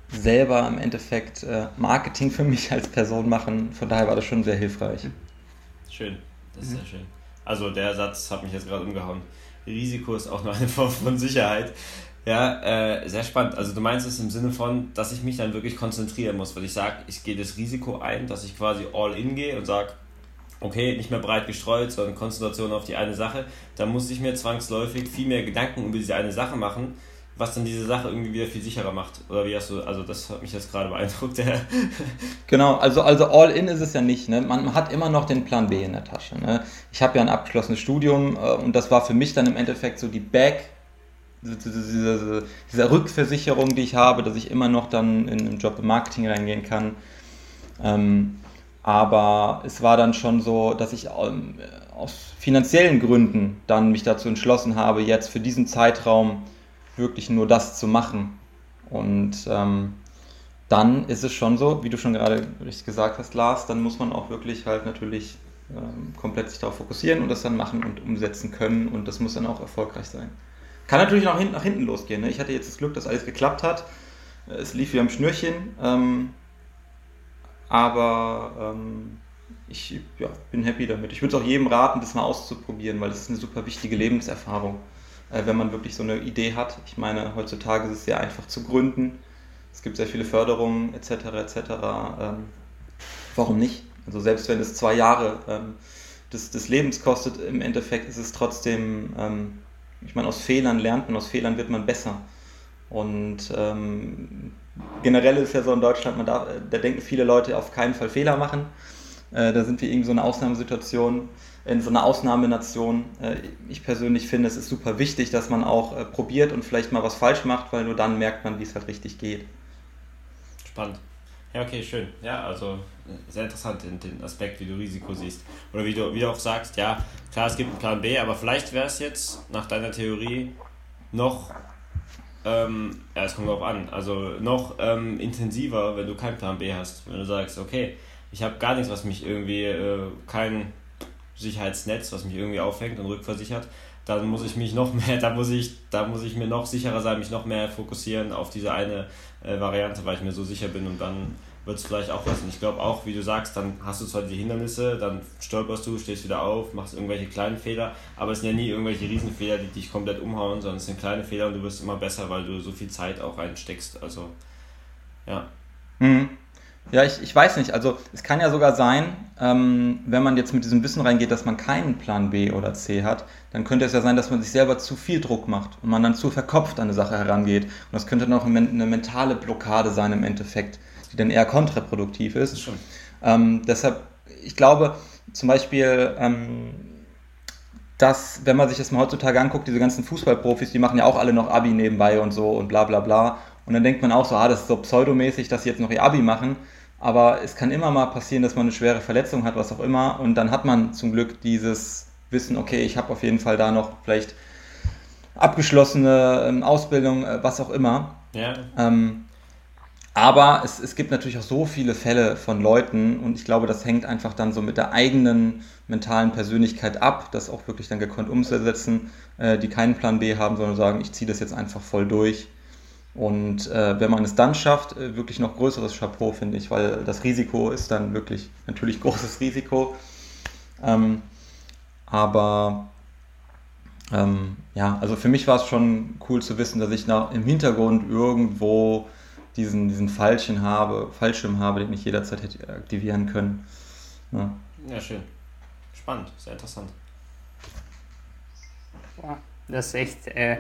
selber im Endeffekt äh, Marketing für mich als Person machen. Von daher war das schon sehr hilfreich. Schön, das ist mhm. sehr schön. Also der Satz hat mich jetzt gerade umgehauen. Risiko ist auch nur eine Form von Sicherheit. Ja, äh, sehr spannend. Also du meinst es im Sinne von, dass ich mich dann wirklich konzentrieren muss, weil ich sage, ich gehe das Risiko ein, dass ich quasi all in gehe und sage, okay, nicht mehr breit gestreut, sondern Konzentration auf die eine Sache. Da muss ich mir zwangsläufig viel mehr Gedanken über diese eine Sache machen, was dann diese Sache irgendwie wieder viel sicherer macht. Oder wie hast du, also das hat mich jetzt gerade beeindruckt. genau, also, also all in ist es ja nicht. Ne? Man hat immer noch den Plan B in der Tasche. Ne? Ich habe ja ein abgeschlossenes Studium äh, und das war für mich dann im Endeffekt so die Back, diese, diese, diese Rückversicherung, die ich habe, dass ich immer noch dann in einen Job im Marketing reingehen kann. Ähm, aber es war dann schon so, dass ich ähm, aus finanziellen Gründen dann mich dazu entschlossen habe, jetzt für diesen Zeitraum wirklich nur das zu machen. Und ähm, dann ist es schon so, wie du schon gerade richtig gesagt hast, Lars, dann muss man auch wirklich halt natürlich ähm, komplett sich darauf fokussieren und das dann machen und umsetzen können und das muss dann auch erfolgreich sein. Kann natürlich auch nach hinten losgehen. Ne? Ich hatte jetzt das Glück, dass alles geklappt hat. Es lief wie am Schnürchen. Ähm, aber ähm, ich ja, bin happy damit. Ich würde es auch jedem raten, das mal auszuprobieren, weil das ist eine super wichtige Lebenserfahrung äh, wenn man wirklich so eine Idee hat. Ich meine, heutzutage ist es sehr einfach zu gründen. Es gibt sehr viele Förderungen etc. etc. Ähm, warum nicht? Also selbst wenn es zwei Jahre ähm, des, des Lebens kostet, im Endeffekt ist es trotzdem, ähm, ich meine, aus Fehlern lernt man, aus Fehlern wird man besser. Und ähm, generell ist ja so in Deutschland, man darf, da denken viele Leute auf keinen Fall Fehler machen. Äh, da sind wir irgendwie so eine Ausnahmesituation in so einer Ausnahmenation. Äh, ich persönlich finde, es ist super wichtig, dass man auch äh, probiert und vielleicht mal was falsch macht, weil nur dann merkt man, wie es halt richtig geht. Spannend. Ja, okay, schön. Ja, also sehr interessant den, den Aspekt, wie du Risiko siehst. Oder wie du, wie du auch sagst, ja, klar, es gibt einen Plan B, aber vielleicht wäre es jetzt nach deiner Theorie noch, ähm, ja, es kommt darauf an, also noch ähm, intensiver, wenn du keinen Plan B hast. Wenn du sagst, okay, ich habe gar nichts, was mich irgendwie, äh, kein Sicherheitsnetz, was mich irgendwie aufhängt und rückversichert, dann muss ich mich noch mehr, da muss ich, da muss ich mir noch sicherer sein, mich noch mehr fokussieren auf diese eine äh, Variante, weil ich mir so sicher bin und dann wird es vielleicht auch was. Und ich glaube auch, wie du sagst, dann hast du zwar die Hindernisse, dann stolperst du, stehst wieder auf, machst irgendwelche kleinen Fehler, aber es sind ja nie irgendwelche Riesenfehler, die dich komplett umhauen, sondern es sind kleine Fehler und du wirst immer besser, weil du so viel Zeit auch reinsteckst. Also, ja. Mhm. Ja, ich, ich weiß nicht. Also es kann ja sogar sein, ähm, wenn man jetzt mit diesem Wissen reingeht, dass man keinen Plan B oder C hat, dann könnte es ja sein, dass man sich selber zu viel Druck macht und man dann zu verkopft an eine Sache herangeht. Und das könnte dann auch eine mentale Blockade sein im Endeffekt, die dann eher kontraproduktiv ist. ist ähm, deshalb, ich glaube zum Beispiel, ähm, dass, wenn man sich das mal heutzutage anguckt, diese ganzen Fußballprofis, die machen ja auch alle noch Abi nebenbei und so und bla bla bla. Und dann denkt man auch so, ah, das ist so pseudomäßig, dass sie jetzt noch ihr Abi machen. Aber es kann immer mal passieren, dass man eine schwere Verletzung hat, was auch immer. Und dann hat man zum Glück dieses Wissen, okay, ich habe auf jeden Fall da noch vielleicht abgeschlossene ähm, Ausbildung, äh, was auch immer. Ja. Ähm, aber es, es gibt natürlich auch so viele Fälle von Leuten und ich glaube, das hängt einfach dann so mit der eigenen mentalen Persönlichkeit ab, das auch wirklich dann gekonnt umzusetzen, äh, die keinen Plan B haben, sondern sagen, ich ziehe das jetzt einfach voll durch. Und äh, wenn man es dann schafft, äh, wirklich noch größeres Chapeau, finde ich, weil das Risiko ist dann wirklich natürlich großes Risiko. Ähm, aber ähm, ja, also für mich war es schon cool zu wissen, dass ich nach, im Hintergrund irgendwo diesen, diesen Fallschirm habe, Fallschirm habe, den ich jederzeit hätte aktivieren können. Ja, ja schön. Spannend, sehr interessant. Ja, das ist echt äh,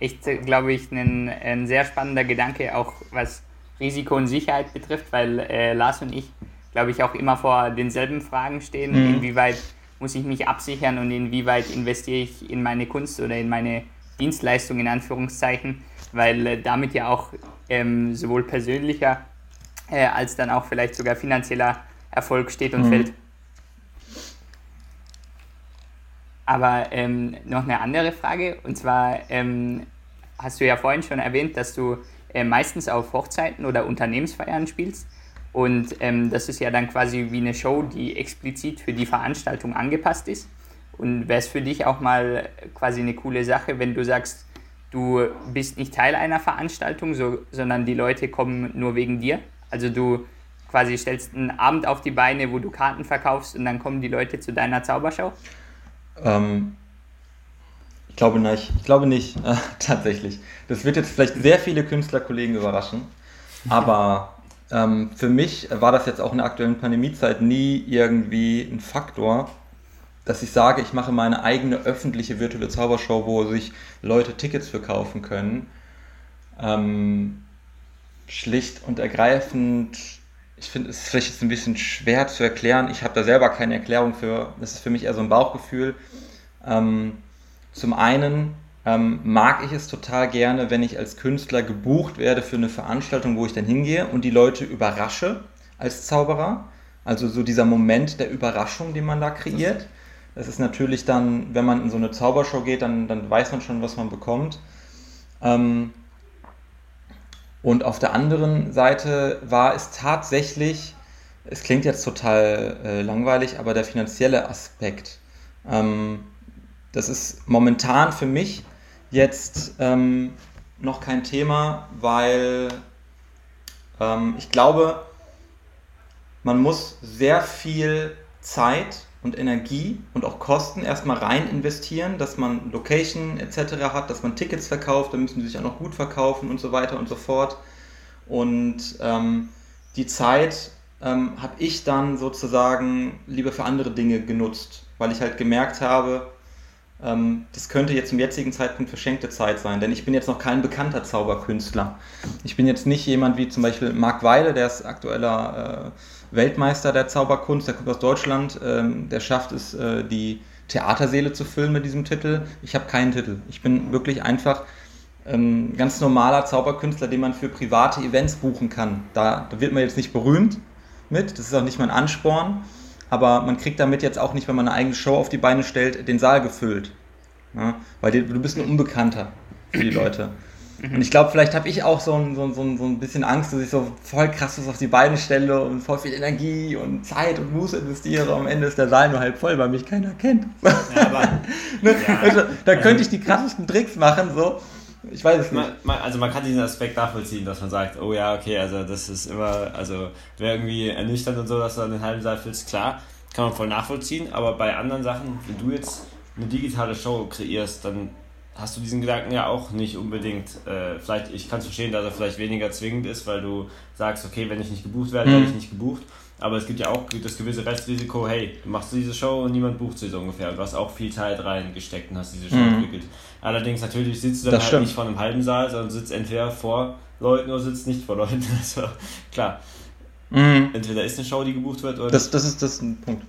echt, glaube ich, ein, ein sehr spannender Gedanke, auch was Risiko und Sicherheit betrifft, weil äh, Lars und ich, glaube ich, auch immer vor denselben Fragen stehen. Mhm. Inwieweit muss ich mich absichern und inwieweit investiere ich in meine Kunst oder in meine Dienstleistung in Anführungszeichen, weil äh, damit ja auch ähm, sowohl persönlicher äh, als dann auch vielleicht sogar finanzieller Erfolg steht und mhm. fällt. Aber ähm, noch eine andere Frage, und zwar ähm, hast du ja vorhin schon erwähnt, dass du äh, meistens auf Hochzeiten oder Unternehmensfeiern spielst. Und ähm, das ist ja dann quasi wie eine Show, die explizit für die Veranstaltung angepasst ist. Und wäre es für dich auch mal quasi eine coole Sache, wenn du sagst, du bist nicht Teil einer Veranstaltung, so, sondern die Leute kommen nur wegen dir? Also du quasi stellst einen Abend auf die Beine, wo du Karten verkaufst und dann kommen die Leute zu deiner Zaubershow? Ähm, ich glaube nicht. Ich glaube nicht, äh, tatsächlich. Das wird jetzt vielleicht sehr viele Künstlerkollegen überraschen. Aber ähm, für mich war das jetzt auch in der aktuellen Pandemiezeit nie irgendwie ein Faktor, dass ich sage, ich mache meine eigene öffentliche virtuelle Zaubershow, wo sich Leute Tickets für kaufen können. Ähm, schlicht und ergreifend, ich finde, es ist vielleicht jetzt ein bisschen schwer zu erklären. Ich habe da selber keine Erklärung für. Das ist für mich eher so ein Bauchgefühl. Ähm, zum einen ähm, mag ich es total gerne, wenn ich als Künstler gebucht werde für eine Veranstaltung, wo ich dann hingehe und die Leute überrasche als Zauberer. Also so dieser Moment der Überraschung, den man da kreiert. Das ist natürlich dann, wenn man in so eine Zaubershow geht, dann, dann weiß man schon, was man bekommt. Ähm, und auf der anderen Seite war es tatsächlich, es klingt jetzt total äh, langweilig, aber der finanzielle Aspekt. Ähm, das ist momentan für mich jetzt ähm, noch kein Thema, weil ähm, ich glaube, man muss sehr viel Zeit und Energie und auch Kosten erstmal rein investieren, dass man Location etc. hat, dass man Tickets verkauft, dann müssen sie sich auch noch gut verkaufen und so weiter und so fort. Und ähm, die Zeit ähm, habe ich dann sozusagen lieber für andere Dinge genutzt, weil ich halt gemerkt habe, ähm, das könnte jetzt zum jetzigen Zeitpunkt verschenkte Zeit sein, denn ich bin jetzt noch kein bekannter Zauberkünstler. Ich bin jetzt nicht jemand wie zum Beispiel Marc Weile, der ist aktueller äh, Weltmeister der Zauberkunst, der kommt aus Deutschland, ähm, der schafft es, äh, die Theaterseele zu füllen mit diesem Titel. Ich habe keinen Titel. Ich bin wirklich einfach ähm, ganz normaler Zauberkünstler, den man für private Events buchen kann. Da, da wird man jetzt nicht berühmt mit, das ist auch nicht mein Ansporn aber man kriegt damit jetzt auch nicht, wenn man eine eigene Show auf die Beine stellt, den Saal gefüllt. Ja? Weil du bist ein Unbekannter für die Leute. Mhm. Und ich glaube, vielleicht habe ich auch so ein, so, so, so ein bisschen Angst, dass ich so voll krass was auf die Beine stelle und voll viel Energie und Zeit und Muße investiere. Am Ende ist der Saal nur halb voll, weil mich keiner kennt. Ja, aber, ne? ja. also, da könnte ich die krassesten Tricks machen, so. Ich weiß es nicht. Man, also man kann diesen Aspekt nachvollziehen, dass man sagt, oh ja, okay, also das ist immer, also wäre irgendwie ernüchternd und so, dass du dann den halben Saal füllst, klar, kann man voll nachvollziehen, aber bei anderen Sachen, wenn du jetzt eine digitale Show kreierst, dann hast du diesen Gedanken ja auch nicht unbedingt, äh, vielleicht, ich kann es verstehen, dass er vielleicht weniger zwingend ist, weil du sagst, okay, wenn ich nicht gebucht werde, mhm. werde ich nicht gebucht, aber es gibt ja auch das gewisse Restrisiko, hey, du machst diese Show und niemand bucht sie so ungefähr. Du hast auch viel Zeit reingesteckt und hast diese Show mhm. entwickelt. Allerdings natürlich sitzt du dann halt nicht vor einem halben Saal, sondern sitzt entweder vor Leuten oder sitzt nicht vor Leuten. Also klar. Mhm. Entweder ist eine Show, die gebucht wird oder. Das, das ist das ist ein Punkt.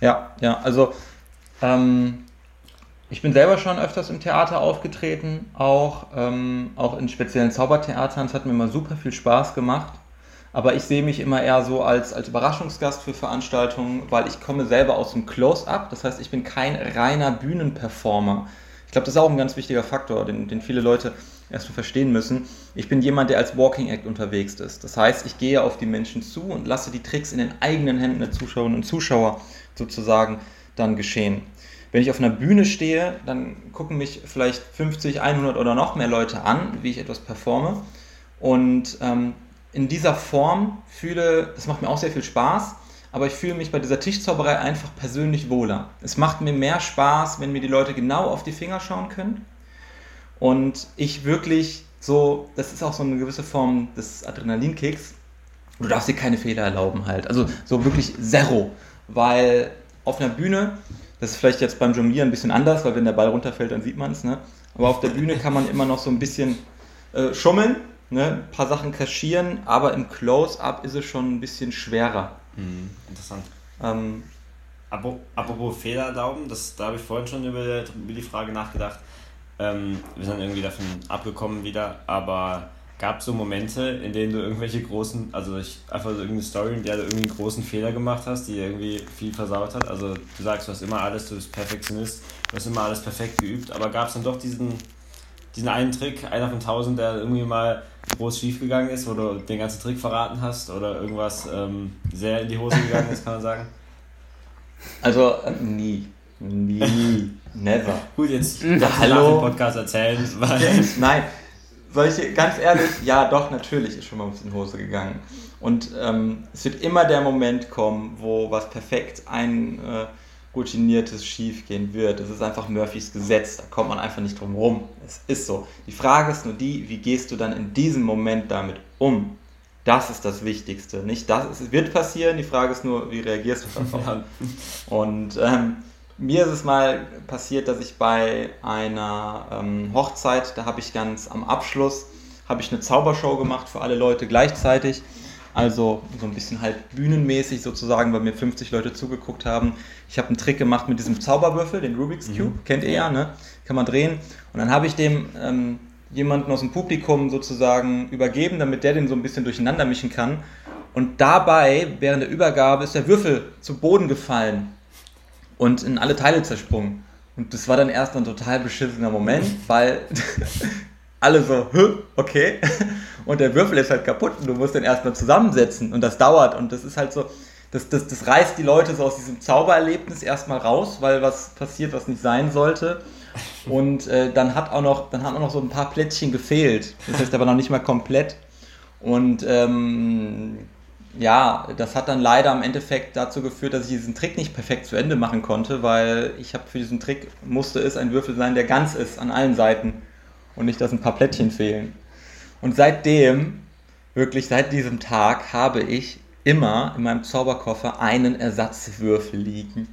Ja, ja, also ähm, ich bin selber schon öfters im Theater aufgetreten, auch, ähm, auch in speziellen Zaubertheatern. Es hat mir immer super viel Spaß gemacht. Aber ich sehe mich immer eher so als, als Überraschungsgast für Veranstaltungen, weil ich komme selber aus dem Close-Up. Das heißt, ich bin kein reiner Bühnenperformer. Ich glaube, das ist auch ein ganz wichtiger Faktor, den, den viele Leute erstmal verstehen müssen. Ich bin jemand, der als Walking Act unterwegs ist. Das heißt, ich gehe auf die Menschen zu und lasse die Tricks in den eigenen Händen der Zuschauerinnen und Zuschauer sozusagen dann geschehen. Wenn ich auf einer Bühne stehe, dann gucken mich vielleicht 50, 100 oder noch mehr Leute an, wie ich etwas performe. Und ähm, in dieser Form fühle, das macht mir auch sehr viel Spaß, aber ich fühle mich bei dieser Tischzauberei einfach persönlich wohler. Es macht mir mehr Spaß, wenn mir die Leute genau auf die Finger schauen können und ich wirklich so, das ist auch so eine gewisse Form des Adrenalinkicks. Du darfst dir keine Fehler erlauben halt. Also so wirklich zero, weil auf einer Bühne, das ist vielleicht jetzt beim Jonglieren ein bisschen anders, weil wenn der Ball runterfällt, dann sieht man es, ne? Aber auf der Bühne kann man immer noch so ein bisschen äh, schummeln ne, ein paar Sachen kaschieren, aber im Close-Up ist es schon ein bisschen schwerer. Mhm, interessant. Ähm, Apropos Fehlerlauben, das, da habe ich vorhin schon über, über die Frage nachgedacht. Ähm, wir sind irgendwie davon abgekommen wieder, aber gab es so Momente, in denen du irgendwelche großen, also ich, einfach so irgendeine Story, in der du irgendwie einen großen Fehler gemacht hast, die irgendwie viel versaut hat? Also du sagst, du hast immer alles, du bist Perfektionist, du hast immer alles perfekt geübt, aber gab es dann doch diesen, diesen einen Trick, einer von tausend, der irgendwie mal groß schief gegangen ist, wo du den ganzen Trick verraten hast oder irgendwas ähm, sehr in die Hose gegangen ist, kann man sagen? Also äh, nie. Nie. Never. Gut, jetzt ja, hallo. nach dem Podcast erzählen. Weil Nein, solche, ganz ehrlich, ja doch, natürlich ist schon mal ein bisschen in Hose gegangen. Und ähm, es wird immer der Moment kommen, wo was perfekt ein... Äh, routiniertes schiefgehen wird. Es ist einfach Murphys Gesetz, da kommt man einfach nicht drum rum. Es ist so. Die Frage ist nur die, wie gehst du dann in diesem Moment damit um? Das ist das Wichtigste. Nicht das, es wird passieren, die Frage ist nur, wie reagierst du darauf? Und ähm, mir ist es mal passiert, dass ich bei einer ähm, Hochzeit, da habe ich ganz am Abschluss, habe ich eine Zaubershow gemacht für alle Leute gleichzeitig. Also so ein bisschen halt bühnenmäßig sozusagen, weil mir 50 Leute zugeguckt haben. Ich habe einen Trick gemacht mit diesem Zauberwürfel, den Rubik's Cube, mhm. kennt ihr ja, ne? Kann man drehen. Und dann habe ich dem ähm, jemanden aus dem Publikum sozusagen übergeben, damit der den so ein bisschen durcheinander mischen kann. Und dabei, während der Übergabe, ist der Würfel zu Boden gefallen und in alle Teile zersprungen. Und das war dann erst ein total beschissener Moment, weil alle so, okay. Und der Würfel ist halt kaputt und du musst den erstmal zusammensetzen und das dauert und das ist halt so, das, das, das reißt die Leute so aus diesem Zaubererlebnis erstmal raus, weil was passiert, was nicht sein sollte. Und äh, dann hat auch noch, dann haben auch noch so ein paar Plättchen gefehlt. Das heißt aber noch nicht mal komplett. Und ähm, ja, das hat dann leider im Endeffekt dazu geführt, dass ich diesen Trick nicht perfekt zu Ende machen konnte, weil ich habe für diesen Trick musste es ein Würfel sein, der ganz ist an allen Seiten und nicht, dass ein paar Plättchen fehlen. Und seitdem, wirklich seit diesem Tag, habe ich immer in meinem Zauberkoffer einen Ersatzwürfel liegen.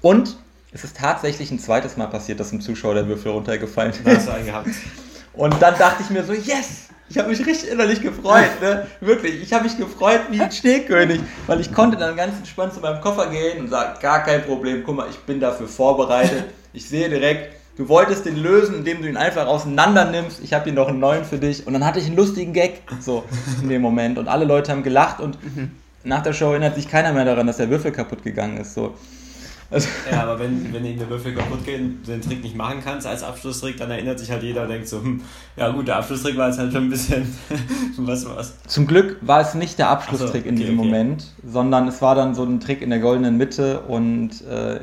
Und es ist tatsächlich ein zweites Mal passiert, dass im Zuschauer der Würfel runtergefallen ist. Hast du einen gehabt. Und dann dachte ich mir so, yes, ich habe mich richtig innerlich gefreut, ne? Wirklich. Ich habe mich gefreut wie ein Schneekönig, weil ich konnte dann ganz entspannt zu meinem Koffer gehen und sagen, gar kein Problem, guck mal, ich bin dafür vorbereitet. Ich sehe direkt, du wolltest den lösen, indem du ihn einfach auseinander nimmst. Ich habe hier noch einen neuen für dich. Und dann hatte ich einen lustigen Gag, so in dem Moment. Und alle Leute haben gelacht und mhm. nach der Show erinnert sich keiner mehr daran, dass der Würfel kaputt gegangen ist. So. Also ja, aber wenn, wenn ihm der Würfel kaputt geht und den Trick nicht machen kannst als Abschlusstrick, dann erinnert sich halt jeder und denkt so, hm, ja gut, der Abschlusstrick war jetzt halt schon ein bisschen, was war's? Zum Glück war es nicht der Abschlusstrick so, okay, in diesem okay. Moment, sondern es war dann so ein Trick in der goldenen Mitte und äh,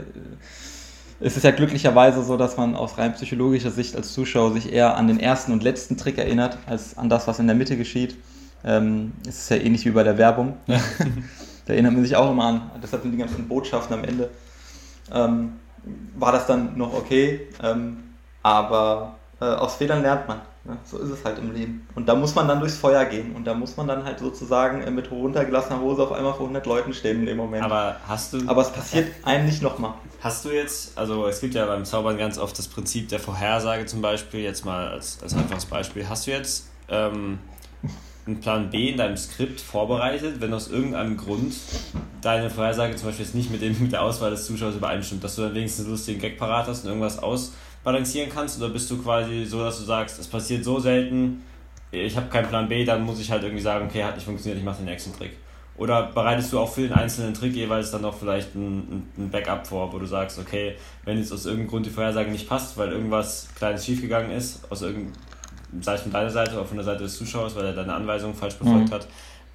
es ist ja glücklicherweise so, dass man aus rein psychologischer Sicht als Zuschauer sich eher an den ersten und letzten Trick erinnert, als an das, was in der Mitte geschieht. Ähm, es ist ja ähnlich wie bei der Werbung. da erinnert man sich auch immer an. Deshalb sind die ganzen Botschaften am Ende ähm, war das dann noch okay. Ähm, aber äh, aus Fehlern lernt man. Ja, so ist es halt im Leben. Und da muss man dann durchs Feuer gehen. Und da muss man dann halt sozusagen äh, mit runtergelassener Hose auf einmal vor 100 Leuten stehen in dem Moment. Aber hast du. Aber es passiert einem nicht nochmal. Hast du jetzt, also es gibt ja beim Zaubern ganz oft das Prinzip der Vorhersage zum Beispiel, jetzt mal als, als einfaches Beispiel. Hast du jetzt ähm, einen Plan B in deinem Skript vorbereitet, wenn aus irgendeinem Grund deine Vorhersage zum Beispiel jetzt nicht mit, dem, mit der Auswahl des Zuschauers übereinstimmt, dass du dann wenigstens einen lustigen Gag parat hast und irgendwas ausbalancieren kannst? Oder bist du quasi so, dass du sagst, es passiert so selten, ich habe keinen Plan B, dann muss ich halt irgendwie sagen, okay, hat nicht funktioniert, ich mache den nächsten Trick. Oder bereitest du auch für den einzelnen Trick jeweils dann noch vielleicht ein, ein Backup vor, wo du sagst, okay, wenn jetzt aus irgendeinem Grund die Vorhersage nicht passt, weil irgendwas Kleines schiefgegangen ist, aus irgendeinem sei es von deiner Seite oder von der Seite des Zuschauers, weil er deine Anweisungen falsch befolgt mhm. hat.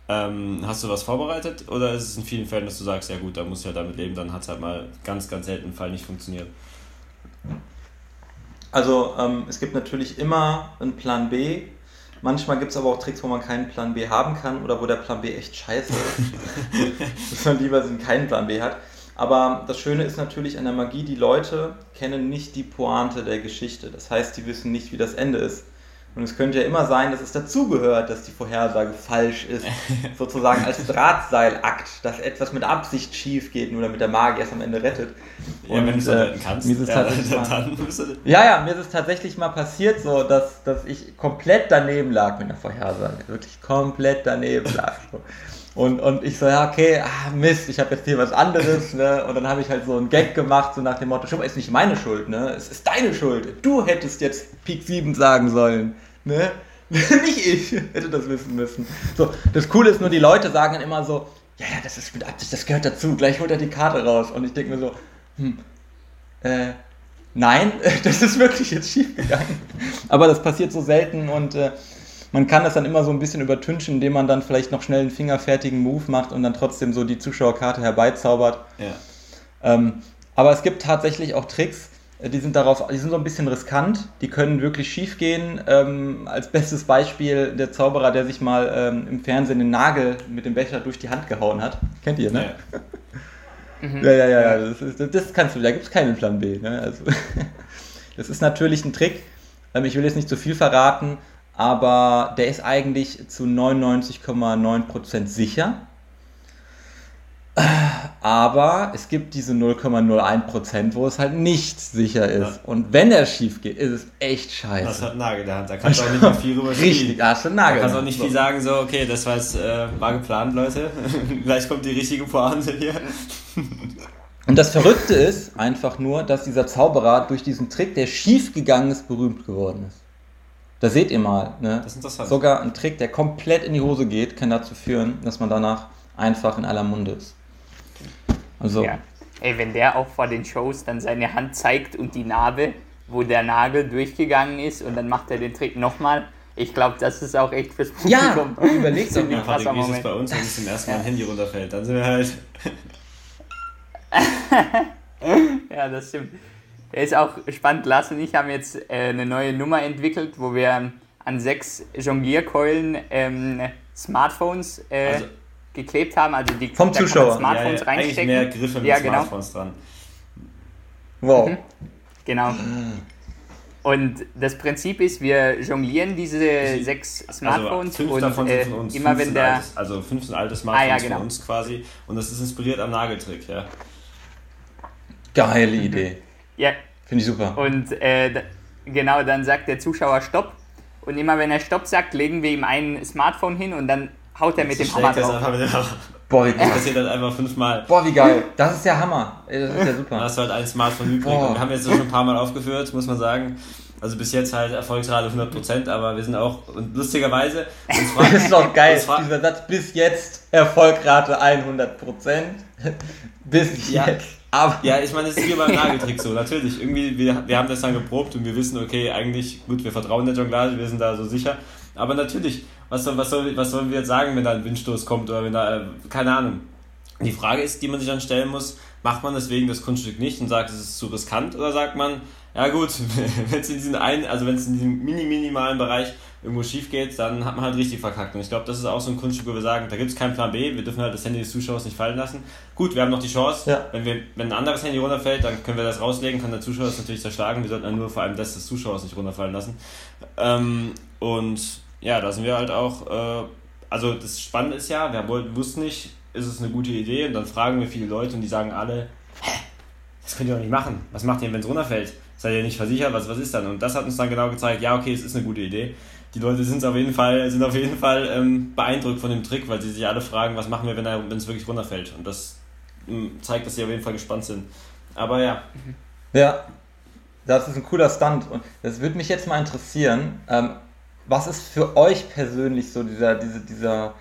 Ähm, hast du was vorbereitet oder ist es in vielen Fällen, dass du sagst, ja gut, da muss ich halt damit leben, dann hat es halt mal ganz, ganz selten einen Fall nicht funktioniert? Also ähm, es gibt natürlich immer einen Plan B. Manchmal gibt es aber auch Tricks, wo man keinen Plan B haben kann oder wo der Plan B echt scheiße ist. dass man lieber keinen Plan B hat. Aber das Schöne ist natürlich an der Magie, die Leute kennen nicht die Pointe der Geschichte. Das heißt, die wissen nicht, wie das Ende ist. Und es könnte ja immer sein, dass es dazugehört, dass die Vorhersage falsch ist. Sozusagen als Drahtseilakt, dass etwas mit Absicht schief geht, nur damit der Magier es am Ende rettet. Ja, wenn du es äh, kannst. Mir ist es ja, mal, ja, ja, mir ist es tatsächlich mal passiert, so, dass, dass ich komplett daneben lag mit der Vorhersage. Wirklich komplett daneben lag. So. Und, und ich so, ja, okay, ah, Mist, ich habe jetzt hier was anderes, ne? Und dann habe ich halt so einen Gag gemacht, so nach dem Motto, schon ist nicht meine Schuld, ne? Es ist deine Schuld. Du hättest jetzt Peak 7 sagen sollen. Ne? Nicht ich hätte das wissen müssen. So, das Coole ist nur, die Leute sagen dann immer so, ja, ja, das ist mit Absicht, das gehört dazu, gleich holt er die Karte raus. Und ich denke mir so, hm, äh, nein, das ist wirklich jetzt schief gegangen. Aber das passiert so selten und äh, man kann das dann immer so ein bisschen übertünchen, indem man dann vielleicht noch schnell einen fingerfertigen Move macht und dann trotzdem so die Zuschauerkarte herbeizaubert. Ja. Ähm, aber es gibt tatsächlich auch Tricks, die sind darauf, die sind so ein bisschen riskant, die können wirklich schief gehen. Ähm, als bestes Beispiel der Zauberer, der sich mal ähm, im Fernsehen den Nagel mit dem Becher durch die Hand gehauen hat. Kennt ihr, ne? Ja, mhm. ja, ja, ja, das, ist, das kannst du, da gibt es keinen Plan B. Ne? Also, das ist natürlich ein Trick. Ähm, ich will jetzt nicht zu viel verraten, aber der ist eigentlich zu 99,9% sicher. Aber es gibt diese 0,01%, wo es halt nicht sicher ist. Ja. Und wenn er schief geht, ist es echt scheiße. Das hat Nagel in der Hand. Da kannst du auch nicht mehr viel rüber Richtig, spielen. da hast du einen Da Nagel. kannst du auch nicht viel sagen, so, okay, das war jetzt äh, war geplant, Leute. Gleich kommt die richtige Pointe hier. Und das Verrückte ist einfach nur, dass dieser Zauberer durch diesen Trick, der schief gegangen ist, berühmt geworden ist. Da seht ihr mal, ne? Das ist interessant. Sogar ein Trick, der komplett in die Hose geht, kann dazu führen, dass man danach einfach in aller Munde ist. Also, Ja. Ey, wenn der auch vor den Shows dann seine Hand zeigt und die Narbe, wo der Nagel durchgegangen ist und dann macht er den Trick nochmal. Ich glaube, das ist auch echt fürs Ja, Publikum. überleg doch Ziemlich mal. Patrick, wie ist es bei uns, wenn es zum ersten Mal ein Handy runterfällt? Dann sind wir halt. Ja, das stimmt. Er ist auch spannend. Lars und ich haben jetzt äh, eine neue Nummer entwickelt, wo wir an sechs Jonglierkeulen ähm, Smartphones äh, Also- geklebt haben. Also die Vom Zuschauer. man Smartphones ja, ja, eigentlich reinstecken. mehr Griffe mit ja, genau. Smartphones dran. wow. Genau. Und das Prinzip ist, wir jonglieren diese sechs Smartphones also, fünf und davon äh, sind von uns. immer fünf wenn der Altes, also fünf sind alte Smartphones Ah, ja, genau. von uns quasi. Und das ist inspiriert am Nageltrick, ja. Geile Idee. ja Finde ich super. und äh, da, genau dann sagt der Zuschauer Stopp und immer wenn er Stopp sagt, legen wir ihm ein Smartphone hin und dann haut er mit dem Hammer das drauf. einfach mit dem Hammer. Boah, wie Das geil. passiert halt einfach fünfmal. Boah, wie geil. Das ist ja Hammer. Das ist ja super. hast du halt ein Smartphone übrig. Boah. Und wir haben jetzt das schon ein paar Mal aufgeführt, muss man sagen. Also bis jetzt halt Erfolgsrate 100%, aber wir sind auch, und lustigerweise, uns Das ist doch geil. Dieser Satz bis jetzt Erfolgrate 100%. bis Ja. jetzt. Aber Ja, ich meine, es ist wie beim Nageltrick so. Natürlich, irgendwie, wir, wir haben das dann geprobt und wir wissen, okay, eigentlich, gut, wir vertrauen der Jonglage, wir sind da so sicher. Aber natürlich, was, soll, was, soll, was sollen wir jetzt sagen, wenn da ein Windstoß kommt oder wenn da, äh, keine Ahnung. Die Frage ist, die man sich dann stellen muss, macht man deswegen das Kunststück nicht und sagt, es ist zu riskant oder sagt man, ja gut, wenn es in diesen einen, also wenn es in diesem mini minimalen Bereich irgendwo schief geht, dann hat man halt richtig verkackt. Und ich glaube, das ist auch so ein Kunststück, wo wir sagen, da gibt es keinen Plan B, wir dürfen halt das Handy des Zuschauers nicht fallen lassen. Gut, wir haben noch die Chance, Ja. wenn, wir, wenn ein anderes Handy runterfällt, dann können wir das rauslegen, kann der Zuschauer das natürlich zerschlagen. Wir sollten dann nur vor allem das des Zuschauers nicht runterfallen lassen. Ähm, und ja, da sind wir halt auch, äh, also das Spannende ist ja, wir wollten- wussten nicht, ist es eine gute Idee und dann fragen wir viele Leute und die sagen alle, hä, das könnt ihr doch nicht machen. Was macht ihr, wenn es runterfällt? Seid ihr nicht versichert? Was, was ist dann? Und das hat uns dann genau gezeigt, ja, okay, es ist eine gute Idee. Die Leute sind auf jeden Fall, sind auf jeden Fall ähm, beeindruckt von dem Trick, weil sie sich alle fragen, was machen wir, wenn es wirklich runterfällt. Und das ähm, zeigt, dass sie auf jeden Fall gespannt sind. Aber ja, Ja, das ist ein cooler Stunt. Und das würde mich jetzt mal interessieren. Ähm, was ist für euch persönlich so dieser, diese, dieser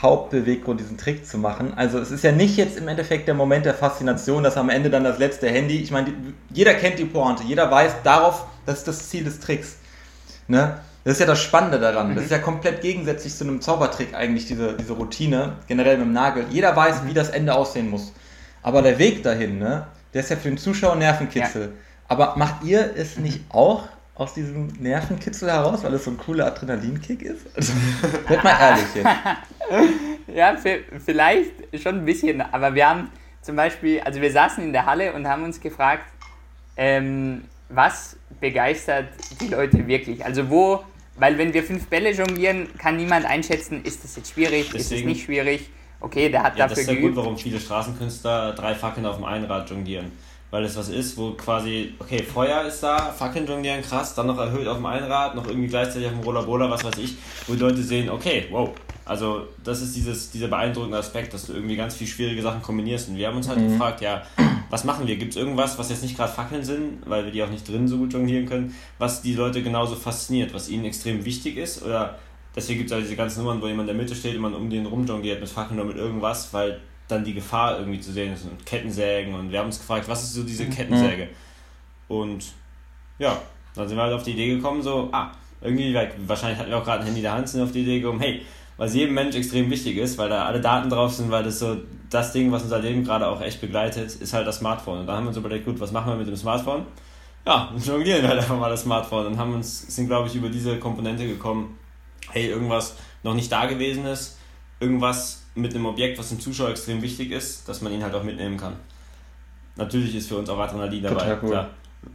Hauptbeweggrund, diesen Trick zu machen? Also es ist ja nicht jetzt im Endeffekt der Moment der Faszination, dass am Ende dann das letzte Handy, ich meine, jeder kennt die Pointe, jeder weiß darauf, das ist das Ziel des Tricks. Ne? Das ist ja das Spannende daran. Das ist ja komplett gegensätzlich zu einem Zaubertrick eigentlich, diese, diese Routine, generell mit dem Nagel. Jeder weiß, wie das Ende aussehen muss. Aber der Weg dahin, ne, der ist ja für den Zuschauer Nervenkitzel. Aber macht ihr es nicht auch aus diesem Nervenkitzel heraus, weil es so ein cooler Adrenalinkick ist? Also, Werd mal ehrlich jetzt. Ja, vi- vielleicht schon ein bisschen, aber wir haben zum Beispiel, also wir saßen in der Halle und haben uns gefragt, ähm, was begeistert die Leute wirklich? Also wo, weil wenn wir fünf Bälle jonglieren, kann niemand einschätzen, ist das jetzt schwierig, ist es Deswegen- nicht schwierig. Okay, der hat Ja, das dafür ist der Grund, geübt. warum viele Straßenkünstler drei Fackeln auf dem Einrad jonglieren. Weil es was ist, wo quasi, okay, Feuer ist da, Fackeln jonglieren, krass, dann noch erhöht auf dem Einrad, noch irgendwie gleichzeitig auf dem Rollerbola, was weiß ich, wo die Leute sehen, okay, wow. Also das ist dieses, dieser beeindruckende Aspekt, dass du irgendwie ganz viel schwierige Sachen kombinierst. Und wir haben uns halt gefragt, ja, was machen wir? Gibt es irgendwas, was jetzt nicht gerade Fackeln sind, weil wir die auch nicht drin so gut jonglieren können, was die Leute genauso fasziniert, was ihnen extrem wichtig ist? Oder deswegen gibt es halt diese ganzen Nummern, wo jemand in der Mitte steht und man um den rumjongliert mit Fackeln oder mit irgendwas, weil dann die Gefahr irgendwie zu sehen ist und Kettensägen und wir haben uns gefragt, was ist so diese Kettensäge? Und ja, dann sind wir halt auf die Idee gekommen, so, ah, irgendwie, wahrscheinlich hatten wir auch gerade ein Handy in der Hand, sind auf die Idee gekommen, hey, was jedem Mensch extrem wichtig ist, weil da alle Daten drauf sind, weil das so das Ding, was unser Leben gerade auch echt begleitet, ist halt das Smartphone. Und da haben wir uns überlegt, gut, was machen wir mit dem Smartphone? Ja, dann jonglieren wir halt einfach mal das Smartphone und haben uns, sind glaube ich über diese Komponente gekommen, hey, irgendwas noch nicht da gewesen ist, irgendwas mit einem Objekt, was dem Zuschauer extrem wichtig ist, dass man ihn halt auch mitnehmen kann. Natürlich ist für uns auch Adrenalin dabei. Total cool. klar.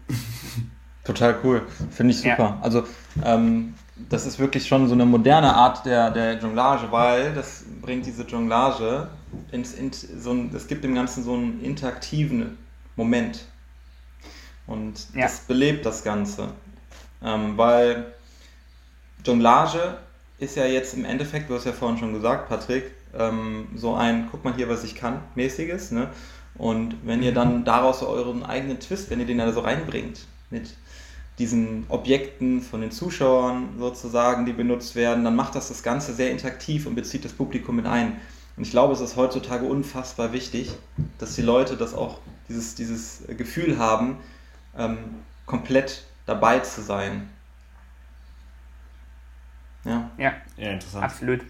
Total cool. Finde ich Ja. super. Also, ähm, das ist wirklich schon so eine moderne Art der, der Jonglage, weil das bringt diese Jonglage ins, in, so ein, es gibt dem Ganzen so einen interaktiven Moment. Und Ja. das belebt das Ganze. Ähm, weil Jonglage ist ja jetzt im Endeffekt, du hast ja vorhin schon gesagt, Patrick, ähm, so ein, guck mal hier, was ich kann, mäßiges. Ne? Und wenn ihr dann daraus so euren eigenen Twist, wenn ihr den da so reinbringt, mit diesen Objekten von den Zuschauern sozusagen, die benutzt werden, dann macht das das Ganze sehr interaktiv und bezieht das Publikum mit ein. Und ich glaube, es ist heutzutage unfassbar wichtig, dass die Leute das auch, dieses, dieses Gefühl haben, ähm, komplett dabei zu sein. Ja. Ja, Ja, interessant. absolut.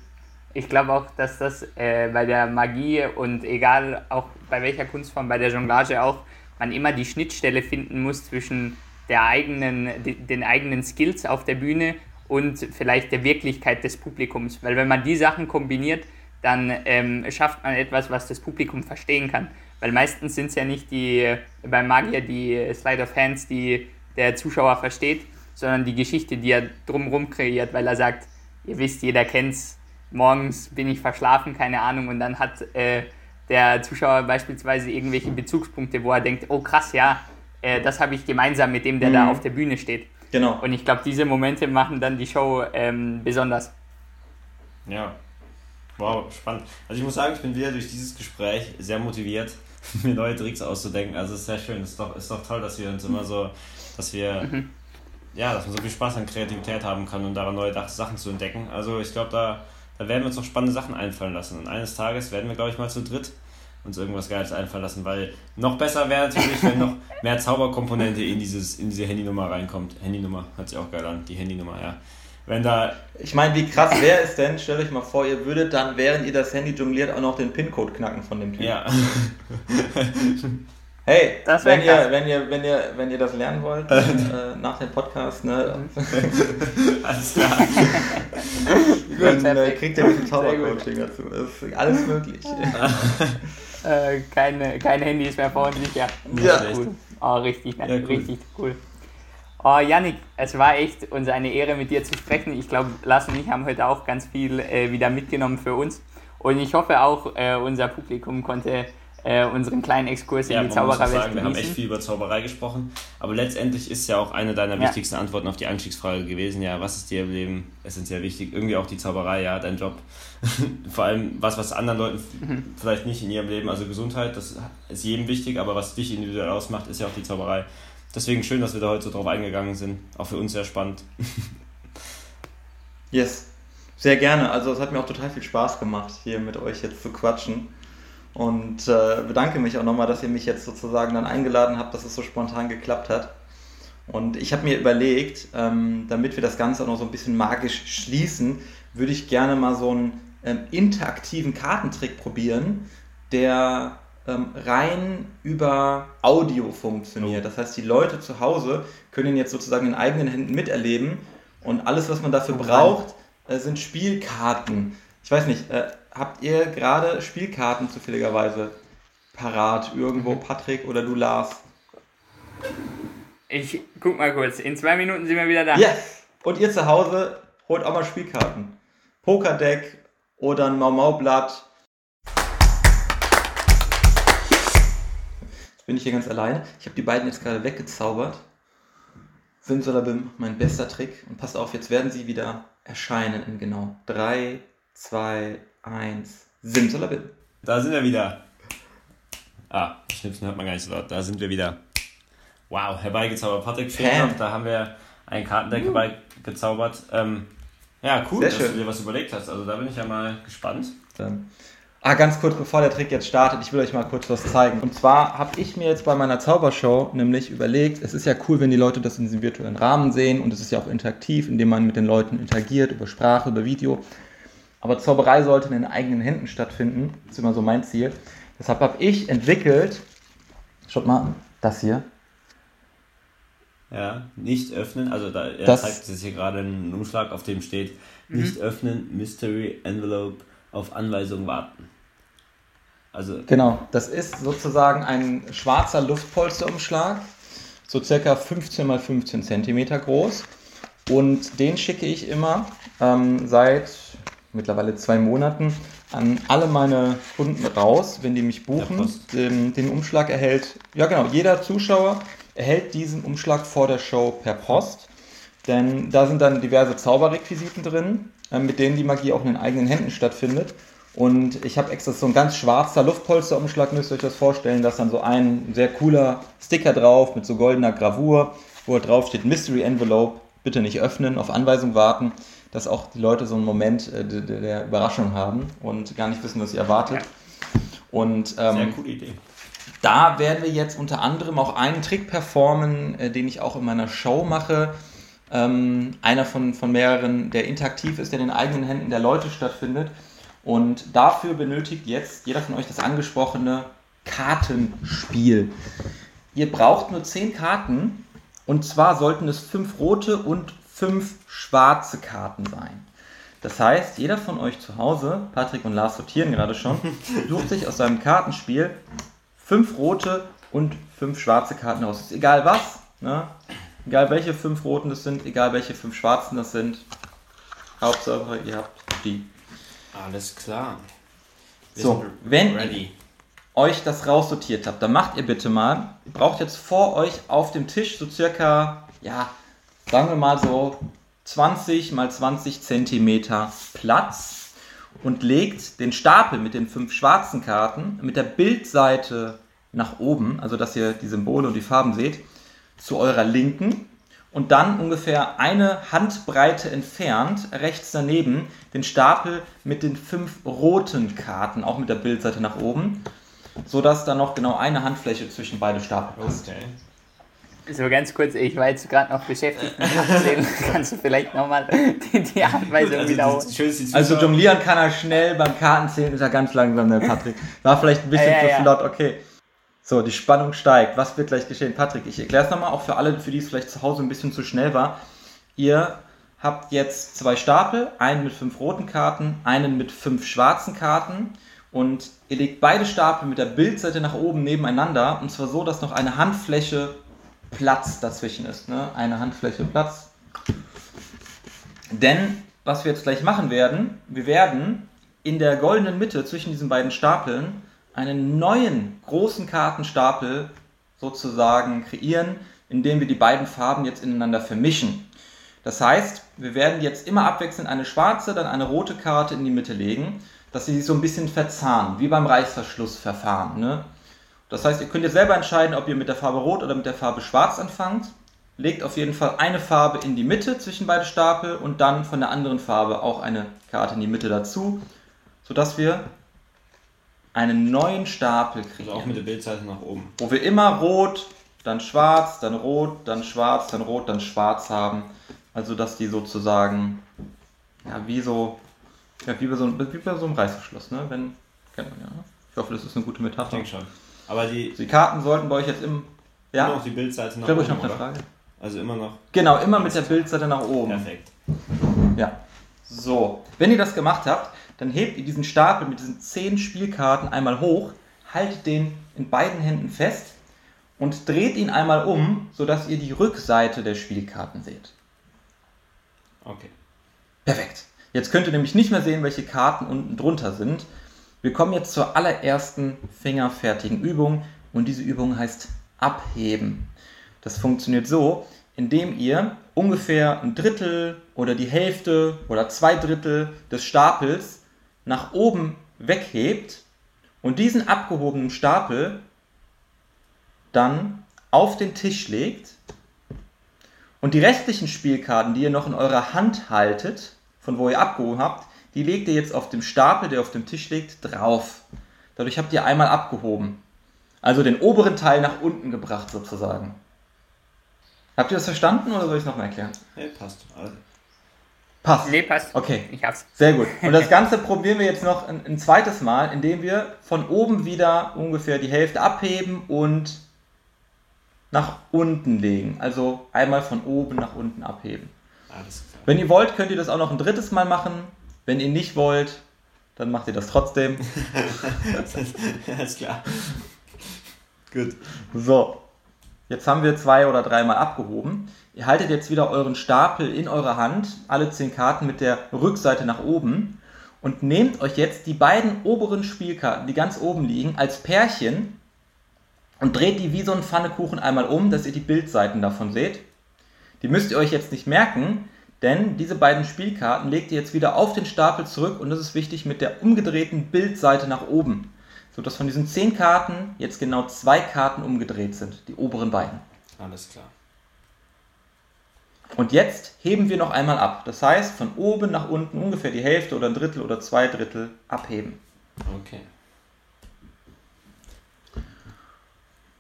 Ich glaube auch, dass das äh, bei der Magie und egal auch bei welcher Kunstform, bei der Jonglage auch, man immer die Schnittstelle finden muss zwischen der eigenen, de- den eigenen Skills auf der Bühne und vielleicht der Wirklichkeit des Publikums. Weil wenn man die Sachen kombiniert, dann ähm, schafft man etwas, was das Publikum verstehen kann. Weil meistens sind es ja nicht die, äh, beim Magier die äh, Slide of Hands, die der Zuschauer versteht, sondern die Geschichte, die er drumherum kreiert, weil er sagt, ihr wisst, jeder kennt's, morgens bin ich verschlafen, keine Ahnung, und dann hat äh, der Zuschauer beispielsweise irgendwelche Bezugspunkte, wo er denkt, oh krass, ja, äh, das habe ich gemeinsam mit dem, der da Mhm. auf der Bühne steht. Genau. Und ich glaube, diese Momente machen dann die Show ähm, besonders. Ja. Wow, spannend. Also ich muss sagen, ich bin wieder durch dieses Gespräch sehr motiviert, mir neue Tricks auszudenken. Also es ist sehr schön. Es ist doch, ist doch toll, dass wir uns immer so, dass wir, ja, dass man so viel Spaß an Kreativität haben kann und daran neue Sachen zu entdecken. Also ich glaube, da, da werden wir uns noch spannende Sachen einfallen lassen. Und eines Tages werden wir, glaube ich, mal zu dritt uns irgendwas Geiles einfallen lassen, weil noch besser wäre natürlich, wenn noch mehr Zauberkomponente in, dieses, in diese Handynummer reinkommt. Handynummer hört sich auch geil an, die Handynummer, ja. Wenn da Ich meine, wie krass wäre es denn, stellt euch mal vor, ihr würdet dann, während ihr das Handy jongliert, auch noch den PIN-Code knacken von dem Typen. Ja, Hey, wenn, ihr, wenn, ihr, wenn, ihr, wenn ihr das lernen wollt, äh, nach dem Podcast, ne, alles klar. dann äh, kriegt ihr ein bisschen. Zaubercoaching dazu. Das ist alles möglich. Äh, keine, kein Handy ist mehr freundlich, ja. Ja. Cool. Oh, richtig, Ja, cool. richtig cool. Oh, Yannick, es war echt uns eine Ehre, mit dir zu sprechen. Ich glaube, Lars und ich haben heute auch ganz viel äh, wieder mitgenommen für uns. Und ich hoffe auch, äh, unser Publikum konnte äh, unseren kleinen Exkurs Ja, in die Zaubererwelt sagen, wir haben echt viel über Zauberei gesprochen, aber letztendlich ist ja auch eine deiner Ja. wichtigsten Antworten auf die Einstiegsfrage gewesen, ja, was ist dir im Leben essentiell wichtig? Irgendwie auch die Zauberei, ja, dein Job. Vor allem was, was anderen Leuten Mhm. vielleicht nicht in ihrem Leben, also Gesundheit, das ist jedem wichtig, aber was dich individuell ausmacht, ist ja auch die Zauberei. Deswegen schön, dass wir da heute so drauf eingegangen sind. Auch für uns sehr spannend. Yes, sehr gerne. Also es hat mir auch total viel Spaß gemacht, hier mit euch jetzt zu quatschen. Und äh, bedanke mich auch nochmal, dass ihr mich jetzt sozusagen dann eingeladen habt, dass es so spontan geklappt hat. Und ich habe mir überlegt, ähm, damit wir das Ganze auch noch so ein bisschen magisch schließen, würde ich gerne mal so einen ähm, interaktiven Kartentrick probieren, der ähm, rein über Audio funktioniert. Das heißt, die Leute zu Hause können ihn jetzt sozusagen in eigenen Händen miterleben und alles, was man dafür braucht, äh, sind Spielkarten. Ich weiß nicht, äh, habt ihr gerade Spielkarten zufälligerweise parat irgendwo, Mhm. Patrick oder du, Lars? Ich guck mal kurz, in zwei Minuten sind wir wieder da. Yes! Und ihr zu Hause holt auch mal Spielkarten. Pokerdeck oder ein Mau-Mau-Blatt. Jetzt bin ich hier ganz alleine. Ich habe die beiden jetzt gerade weggezaubert. Simsalabim, mein bester Trick. Und passt auf, jetzt werden sie wieder erscheinen in genau 3, 2, 1. Simsalabim. Da sind wir wieder. Ah, Schnipsen hört man gar nicht so laut. Da sind wir wieder. Wow, herbeigezaubert. Patrick noch. Da haben wir ein Kartendeck herbeigezaubert. Ähm, ja, cool, Sehr dass schön. du dir was überlegt hast. Also da bin ich ja mal gespannt. Ähm, Ah, ganz kurz, bevor der Trick jetzt startet, ich will euch mal kurz was zeigen. Und zwar habe ich mir jetzt bei meiner Zaubershow nämlich überlegt, es ist ja cool, wenn die Leute das in diesem virtuellen Rahmen sehen und es ist ja auch interaktiv, indem man mit den Leuten interagiert, über Sprache, über Video. Aber Zauberei sollte in den eigenen Händen stattfinden. Das ist immer so mein Ziel. Deshalb habe ich entwickelt, schaut mal, das hier. Ja, nicht öffnen. Also da er Das- zeigt jetzt hier gerade einen Umschlag, auf dem steht nicht öffnen, Mystery Envelope auf Anweisung warten. Also Genau, das ist sozusagen ein schwarzer Luftpolsterumschlag, so circa 15 x 15 Zentimeter groß. Und den schicke ich immer ähm, seit mittlerweile zwei Monaten an alle meine Kunden raus, wenn die mich buchen. Den, den Umschlag erhält, ja genau, jeder Zuschauer erhält diesen Umschlag vor der Show per Post. Denn da sind dann diverse Zauberrequisiten drin, äh, mit denen die Magie auch in den eigenen Händen stattfindet. Und ich habe extra so ein ganz schwarzer Luftpolsterumschlag, müsst ihr euch das vorstellen. Da ist dann so ein sehr cooler Sticker drauf mit so goldener Gravur, wo drauf steht Mystery Envelope, bitte nicht öffnen, auf Anweisung warten, dass auch die Leute so einen Moment äh, der, der, Überraschung haben und gar nicht wissen, was sie erwartet. Und, ähm, sehr coole Idee. Da werden wir jetzt unter anderem auch einen Trick performen, äh, den ich auch in meiner Show mache ähm, einer von, von mehreren, der interaktiv ist, der in den eigenen Händen der Leute stattfindet. Und dafür benötigt jetzt jeder von euch das angesprochene Kartenspiel. Ihr braucht nur 10 Karten und zwar sollten es 5 rote und 5 schwarze Karten sein. Das heißt, jeder von euch zu Hause, Patrick und Lars sortieren gerade schon, sucht sich aus seinem Kartenspiel 5 rote und 5 schwarze Karten aus. Ist egal was. Ne? Egal welche fünf roten das sind, egal welche fünf schwarzen das sind. Hauptsache, ihr habt die. Alles klar. Wir so, wenn ready. ihr euch das raussortiert habt, dann macht ihr bitte mal, ihr braucht jetzt vor euch auf dem Tisch so circa, ja, sagen wir mal so 20 mal 20 Zentimeter Platz und legt den Stapel mit den fünf schwarzen Karten mit der Bildseite nach oben, also dass ihr die Symbole und die Farben seht, zu eurer Linken und dann ungefähr eine Handbreite entfernt, rechts daneben, den Stapel mit den fünf roten Karten, auch mit der Bildseite nach oben, sodass da noch genau eine Handfläche zwischen beide Stapel passt. Okay. So ganz kurz, ich war jetzt gerade noch beschäftigt mit Abzählen. Kannst du vielleicht nochmal die, die Anweisung also, wiederholen? Also jonglieren kann er schnell, beim Kartenzählen ist er ganz langsam, der Patrick. War vielleicht ein bisschen ja, ja, zu flott, okay. So, die Spannung steigt. Was wird gleich geschehen? Patrick, ich erkläre es nochmal, auch für alle, für die es vielleicht zu Hause ein bisschen zu schnell war. Ihr habt jetzt zwei Stapel, einen mit fünf roten Karten, einen mit fünf schwarzen Karten und ihr legt beide Stapel mit der Bildseite nach oben nebeneinander und zwar so, dass noch eine Handfläche Platz dazwischen ist. Ne? Eine Handfläche Platz. Denn was wir jetzt gleich machen werden, wir werden in der goldenen Mitte zwischen diesen beiden Stapeln einen neuen großen Kartenstapel sozusagen kreieren, indem wir die beiden Farben jetzt ineinander vermischen. Das heißt, wir werden jetzt immer abwechselnd eine schwarze, dann eine rote Karte in die Mitte legen, dass sie sich so ein bisschen verzahnen, wie beim Reißverschlussverfahren. Ne? Das heißt, ihr könnt jetzt selber entscheiden, ob ihr mit der Farbe Rot oder mit der Farbe Schwarz anfangt. Legt auf jeden Fall eine Farbe in die Mitte zwischen beide Stapel und dann von der anderen Farbe auch eine Karte in die Mitte dazu, sodass wir einen neuen Stapel kriegen. Also auch mit der Bildseite nach oben. Wo wir immer rot, dann schwarz, dann rot, dann schwarz, dann rot, dann schwarz haben. Also dass die sozusagen, ja, wie so, ja, wie bei so, wie bei so einem Reißverschluss, ne? Wenn, kennt man ja, ne? Ich hoffe, das ist eine gute Metapher. Ich denke schon. Aber die, die Karten sollten bei euch jetzt im, ja? Immer noch die Bildseite nach oben, ich noch eine Frage. Also immer noch. Genau, immer mit der Bildseite nach oben. Perfekt. Ja. So, wenn ihr das gemacht habt, dann hebt ihr diesen Stapel mit diesen zehn Spielkarten einmal hoch, haltet den in beiden Händen fest und dreht ihn einmal um, sodass ihr die Rückseite der Spielkarten seht. Okay. Perfekt. Jetzt könnt ihr nämlich nicht mehr sehen, welche Karten unten drunter sind. Wir kommen jetzt zur allerersten fingerfertigen Übung und diese Übung heißt Abheben. Das funktioniert so, indem ihr ungefähr ein Drittel oder die Hälfte oder zwei Drittel des Stapels nach oben weghebt und diesen abgehobenen Stapel dann auf den Tisch legt und die restlichen Spielkarten, die ihr noch in eurer Hand haltet, von wo ihr abgehoben habt, die legt ihr jetzt auf dem Stapel, der auf dem Tisch liegt, drauf. Dadurch habt ihr einmal abgehoben. Also den oberen Teil nach unten gebracht sozusagen. Habt ihr das verstanden oder soll ich es nochmal erklären? Ja, passt. Also Passt. Nee, passt. Okay. Ich hab's. Sehr gut. Und das Ganze probieren wir jetzt noch ein, ein, zweites Mal, indem wir von oben wieder ungefähr die Hälfte abheben und nach unten legen. Also einmal von oben nach unten abheben. Alles klar. Wenn ihr wollt, könnt ihr das auch noch ein drittes Mal machen. Wenn ihr nicht wollt, dann macht ihr das trotzdem. Alles klar. Gut. So. Jetzt haben wir zwei oder dreimal abgehoben. Ihr haltet jetzt wieder euren Stapel in eurer Hand, alle zehn Karten mit der Rückseite nach oben und nehmt euch jetzt die beiden oberen Spielkarten, die ganz oben liegen, als Pärchen und dreht die wie so ein Pfannekuchen einmal um, dass ihr die Bildseiten davon seht. Die müsst ihr euch jetzt nicht merken, denn diese beiden Spielkarten legt ihr jetzt wieder auf den Stapel zurück und das ist wichtig mit der umgedrehten Bildseite nach oben, sodass von diesen zehn Karten jetzt genau zwei Karten umgedreht sind, die oberen beiden. Alles klar. Und jetzt heben wir noch einmal ab. Das heißt, von oben nach unten ungefähr die Hälfte oder ein Drittel oder zwei Drittel abheben. Okay.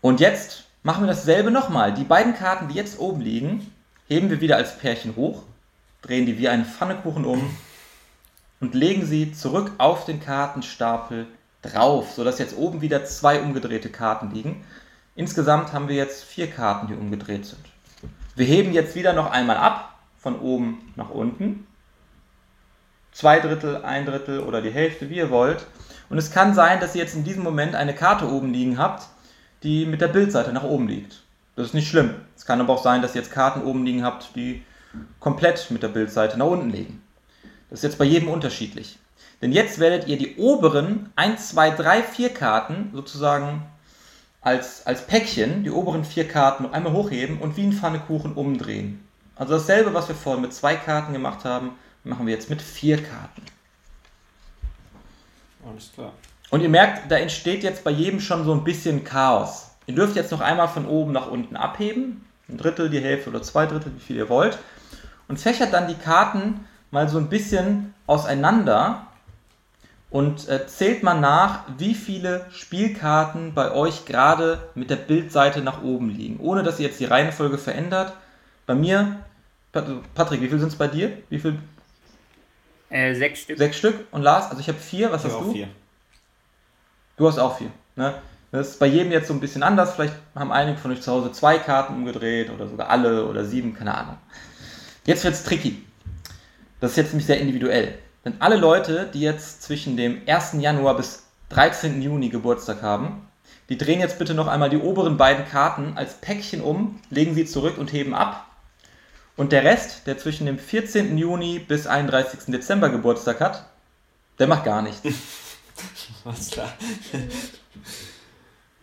Und jetzt machen wir dasselbe nochmal. Die beiden Karten, die jetzt oben liegen, heben wir wieder als Pärchen hoch, drehen die wie einen Pfannekuchen um und legen sie zurück auf den Kartenstapel drauf, sodass jetzt oben wieder zwei umgedrehte Karten liegen. Insgesamt haben wir jetzt vier Karten, die umgedreht sind. Wir heben jetzt wieder noch einmal ab, von oben nach unten. Zwei Drittel, ein Drittel oder die Hälfte, wie ihr wollt. Und es kann sein, dass ihr jetzt in diesem Moment eine Karte oben liegen habt, die mit der Bildseite nach oben liegt. Das ist nicht schlimm. Es kann aber auch sein, dass ihr jetzt Karten oben liegen habt, die komplett mit der Bildseite nach unten liegen. Das ist jetzt bei jedem unterschiedlich. Denn jetzt werdet ihr die oberen 1, 2, 3, 4 Karten sozusagen als, als Päckchen die oberen vier Karten noch einmal hochheben und wie ein Pfannekuchen umdrehen. Also dasselbe, was wir vorhin mit zwei Karten gemacht haben, machen wir jetzt mit vier Karten. Alles klar. Und ihr merkt, da entsteht jetzt bei jedem schon so ein bisschen Chaos. Ihr dürft jetzt noch einmal von oben nach unten abheben. Ein Drittel, die Hälfte oder zwei Drittel, wie viel ihr wollt. Und fächert dann die Karten mal so ein bisschen auseinander und äh, zählt mal nach, wie viele Spielkarten bei euch gerade mit der Bildseite nach oben liegen, ohne dass ihr jetzt die Reihenfolge verändert. Bei mir, Patrick, wie viel sind es bei dir? Wie viel? Äh, sechs Stück. Sechs Stück. Und Lars, also ich habe vier, was Ich hast auch du? vier. Du hast auch vier. Ne? Das ist bei jedem jetzt so ein bisschen anders. Vielleicht haben einige von euch zu Hause zwei Karten umgedreht oder sogar alle oder sieben, keine Ahnung. Jetzt wird es tricky. Das ist jetzt nämlich sehr individuell. Denn alle Leute, die jetzt zwischen dem 1. Januar bis 13. Juni Geburtstag haben, die drehen jetzt bitte noch einmal die oberen beiden Karten als Päckchen um, legen sie zurück und heben ab. Und der Rest, der zwischen dem 14. Juni bis 31. Dezember Geburtstag hat, der macht gar nichts. Alles klar.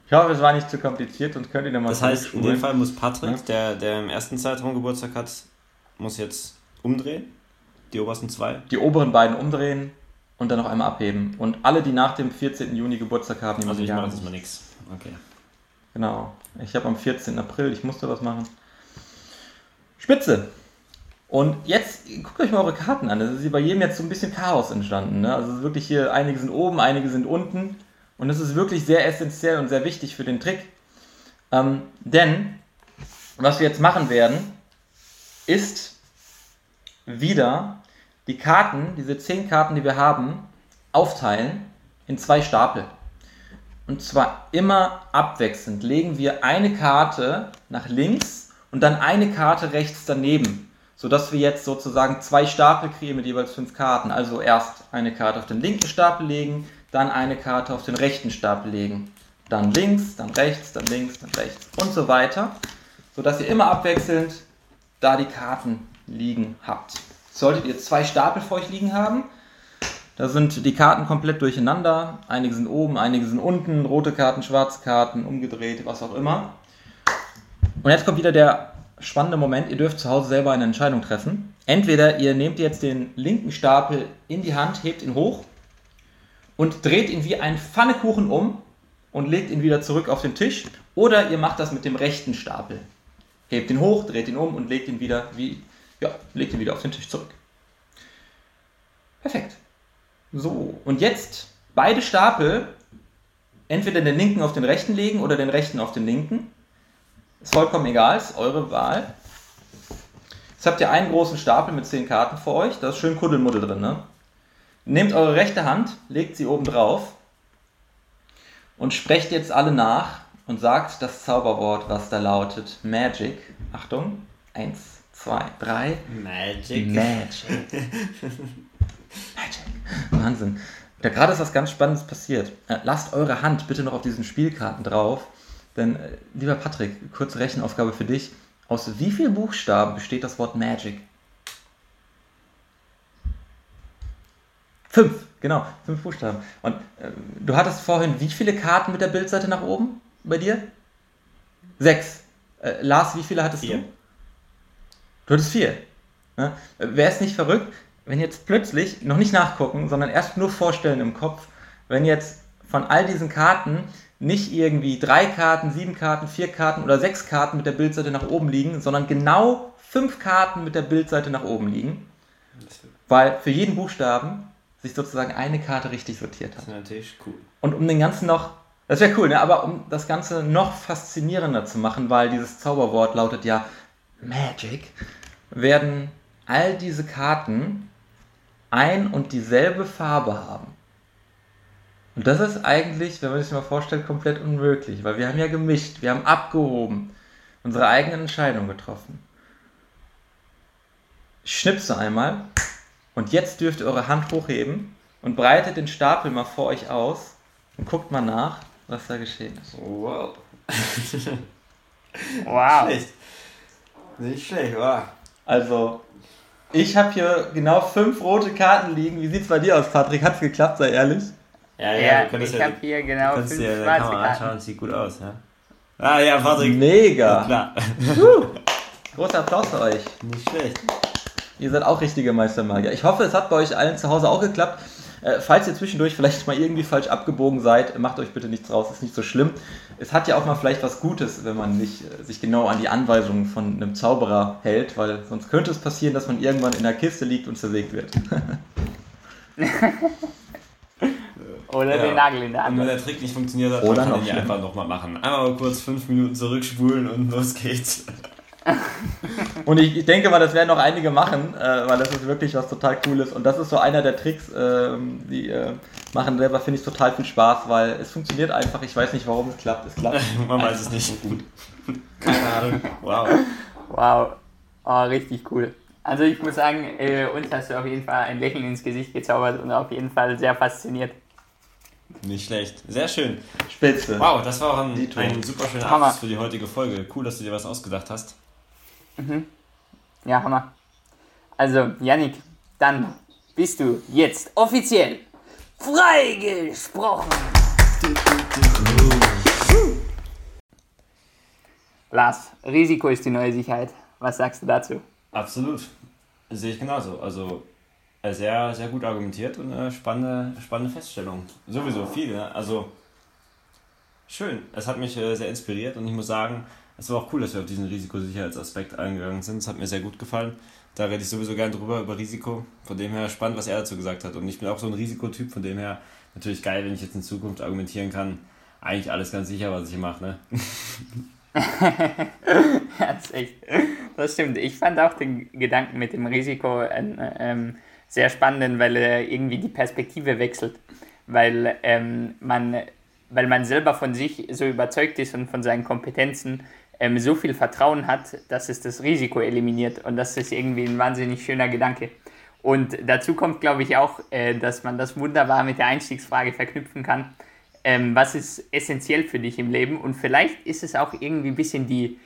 Ich hoffe, es war nicht zu kompliziert und könnt ihr dann mal Das heißt, in dem Fall muss Patrick, Ja. der, der im ersten Zeitraum Geburtstag hat, muss jetzt umdrehen. Die obersten zwei. die oberen beiden umdrehen und dann noch einmal abheben. Und alle, die nach dem 14. Juni Geburtstag haben, die Also müssen ich mache das mal nix. Okay. Genau. Ich habe am 14. April, ich musste was machen. Spitze. Und jetzt guckt euch mal eure Karten an. Es ist hier bei jedem jetzt so ein bisschen Chaos entstanden. Ne? Also wirklich hier, einige sind oben, einige sind unten. Und das ist wirklich sehr essentiell und sehr wichtig für den Trick. Ähm, denn was wir jetzt machen werden, ist wieder die Karten, diese zehn Karten, die wir haben, aufteilen in zwei Stapel. Und zwar immer abwechselnd legen wir eine Karte nach links und dann eine Karte rechts daneben, sodass wir jetzt sozusagen zwei Stapel kriegen mit jeweils fünf Karten. Also erst eine Karte auf den linken Stapel legen, dann eine Karte auf den rechten Stapel legen. Dann links, dann rechts, dann links, dann rechts und so weiter, sodass ihr immer abwechselnd da die Karten liegen habt. Solltet ihr zwei Stapel vor euch liegen haben, da sind die Karten komplett durcheinander. Einige sind oben, einige sind unten, rote Karten, schwarze Karten, umgedreht, was auch immer. Und jetzt kommt wieder der spannende Moment. Ihr dürft zu Hause selber eine Entscheidung treffen. Entweder ihr nehmt jetzt den linken Stapel in die Hand, hebt ihn hoch und dreht ihn wie ein Pfannekuchen um und legt ihn wieder zurück auf den Tisch. Oder ihr macht das mit dem rechten Stapel. Hebt ihn hoch, dreht ihn um und legt ihn wieder wie, ja, legt ihn wieder auf den Tisch zurück. Perfekt. So, und jetzt beide Stapel entweder den linken auf den rechten legen oder den rechten auf den linken. Ist vollkommen egal, ist eure Wahl. Jetzt habt ihr einen großen Stapel mit zehn Karten vor euch, da ist schön Kuddelmuddel drin. Ne? Nehmt eure rechte Hand, legt sie oben drauf und sprecht jetzt alle nach und sagt das Zauberwort, was da lautet Magic. Achtung, eins, zwei, drei. Magic. Magic. Magic. Wahnsinn. Da gerade ist was ganz Spannendes passiert. Äh, lasst eure Hand bitte noch auf diesen Spielkarten drauf. Denn, äh, lieber Patrick, kurze Rechenaufgabe für dich. Aus wie vielen Buchstaben besteht das Wort Magic? Fünf, genau, fünf Buchstaben. Und äh, du hattest vorhin wie viele Karten mit der Bildseite nach oben bei dir? Sechs. Äh, Lars, wie viele hattest Vier. du? Du hattest vier. Ne? Wäre es nicht verrückt, wenn jetzt plötzlich, noch nicht nachgucken, sondern erst nur vorstellen im Kopf, wenn jetzt von all diesen Karten nicht irgendwie drei Karten, sieben Karten, vier Karten oder sechs Karten mit der Bildseite nach oben liegen, sondern genau fünf Karten mit der Bildseite nach oben liegen, weil für jeden Buchstaben sich sozusagen eine Karte richtig sortiert hat. Das ist natürlich cool. Und um den ganzen noch, das wäre cool, ne? aber um das Ganze noch faszinierender zu machen, weil dieses Zauberwort lautet ja Magic, werden all diese Karten ein und dieselbe Farbe haben. Und das ist eigentlich, wenn man sich mal vorstellt, komplett unmöglich, weil wir haben ja gemischt, wir haben abgehoben, unsere eigenen Entscheidungen getroffen. Ich schnipse einmal und jetzt dürft ihr eure Hand hochheben und breitet den Stapel mal vor euch aus und guckt mal nach, was da geschehen ist. Wow. Wow. Schlecht. Nicht schlecht, wow. Also, ich habe hier genau fünf rote Karten liegen. Wie sieht's bei dir aus, Patrick? Hat's geklappt, sei ehrlich? Ja, Ja, du könntest ich ja, habe hier genau du fünf dir schwarze Kamera anschauen, Karten. sieht gut aus, ja. Ah ja, Patrick. Mega. Klar. Großer Applaus für euch. Nicht schlecht. Ihr seid auch richtige Meistermagier. Ich hoffe, es hat bei euch allen zu Hause auch geklappt. Äh, falls ihr zwischendurch vielleicht mal irgendwie falsch abgebogen seid, macht euch bitte nichts raus, ist nicht so schlimm. Es hat ja auch mal vielleicht was Gutes, wenn man nicht äh, sich genau an die Anweisungen von einem Zauberer hält, weil sonst könnte es passieren, dass man irgendwann in der Kiste liegt und zersägt wird. Oder Ja. den Nagel in der Und wenn Hand. der Trick nicht funktioniert hat, dann kann ich ihn einfach nochmal machen. Einmal mal kurz fünf Minuten zurückspulen und los geht's. Und ich, ich denke mal, das werden noch einige machen, äh, weil das ist wirklich was total Cooles. Und das ist so einer der Tricks, ähm, die äh, machen selber, finde ich, total viel Spaß, weil es funktioniert einfach. Ich weiß nicht, warum es klappt. Es klappt. Man weiß es nicht. Keine Ahnung. Wow. Wow. Oh, richtig cool. Also ich muss sagen, äh, uns hast du auf jeden Fall ein Lächeln ins Gesicht gezaubert und auf jeden Fall sehr fasziniert. Nicht schlecht. Sehr schön. Spitze. Wow, das war auch ein, ein super schöner. Abschluss für die heutige Folge. Cool, dass du dir was ausgedacht hast. Ja, Hammer. Also, Yannick, dann bist du jetzt offiziell freigesprochen. Lars, Risiko ist die neue Sicherheit. Was sagst du dazu? Absolut. Sehe ich genauso. Also äh, sehr, sehr gut argumentiert und eine spannende, spannende Feststellung. Sowieso viel. Ne? Also schön. Es hat mich äh, sehr inspiriert und ich muss sagen, es war auch cool, dass wir auf diesen Risikosicherheitsaspekt eingegangen sind. Es hat mir sehr gut gefallen. Da rede ich sowieso gern drüber, über Risiko. Von dem her spannend, was er dazu gesagt hat. Und ich bin auch so ein Risikotyp, von dem her natürlich geil, wenn ich jetzt in Zukunft argumentieren kann. Eigentlich alles ganz sicher, was ich hier mache. Ne? Das echt. Das stimmt. Ich fand auch den Gedanken mit dem Risiko ähm, ähm, sehr spannend, weil er irgendwie die Perspektive wechselt. Weil, ähm, man, weil man selber von sich so überzeugt ist und von seinen Kompetenzen ähm, so viel Vertrauen hat, dass es das Risiko eliminiert. Und das ist irgendwie ein wahnsinnig schöner Gedanke. Und dazu kommt, glaube ich, auch, äh, dass man das wunderbar mit der Einstiegsfrage verknüpfen kann. Ähm, was ist essentiell für dich im Leben? Und vielleicht ist es auch irgendwie ein bisschen die,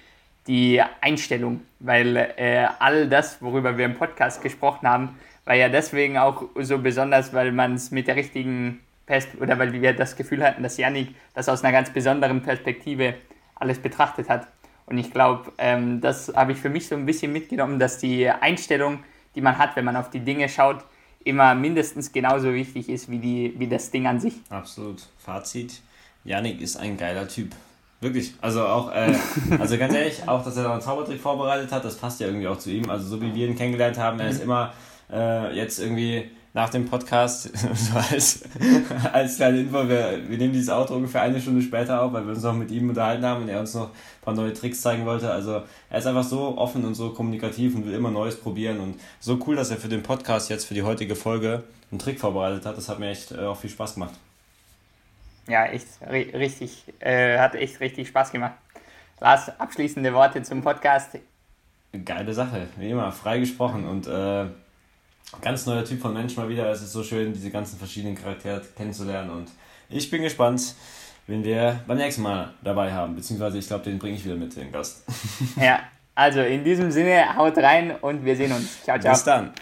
die Einstellung, weil äh, all das, worüber wir im Podcast gesprochen haben, war ja deswegen auch so besonders, weil man es mit der richtigen Perspektive, oder weil wir das Gefühl hatten, dass Yannick das aus einer ganz besonderen Perspektive alles betrachtet hat. Und ich glaube, ähm, das habe ich für mich so ein bisschen mitgenommen, dass die Einstellung, die man hat, wenn man auf die Dinge schaut, immer mindestens genauso wichtig ist wie, die, wie das Ding an sich. Absolut. Fazit: Yannick ist ein geiler Typ. Wirklich. Also auch, äh, also ganz ehrlich, auch dass er da einen Zaubertrick vorbereitet hat, das passt ja irgendwie auch zu ihm. Also so wie wir ihn kennengelernt haben, er ist immer äh, jetzt irgendwie nach dem Podcast, so als, als kleine Info, wir, wir nehmen dieses Auto ungefähr eine Stunde später auf, weil wir uns noch mit ihm unterhalten haben und er uns noch ein paar neue Tricks zeigen wollte. Also er ist einfach so offen und so kommunikativ und will immer Neues probieren und so cool, dass er für den Podcast jetzt, für die heutige Folge einen Trick vorbereitet hat. Das hat mir echt äh, auch viel Spaß gemacht. Ja, echt ri- richtig, äh, hat echt richtig Spaß gemacht. Lars, abschließende Worte zum Podcast. Geile Sache, wie immer, frei gesprochen und äh, ganz neuer Typ von Mensch mal wieder. Es ist so schön, diese ganzen verschiedenen Charaktere kennenzulernen und ich bin gespannt, wen wir beim nächsten Mal dabei haben. Beziehungsweise ich glaube, den bringe ich wieder mit, den Gast. Ja, also in diesem Sinne, haut rein und wir sehen uns. Ciao, ciao. Bis dann.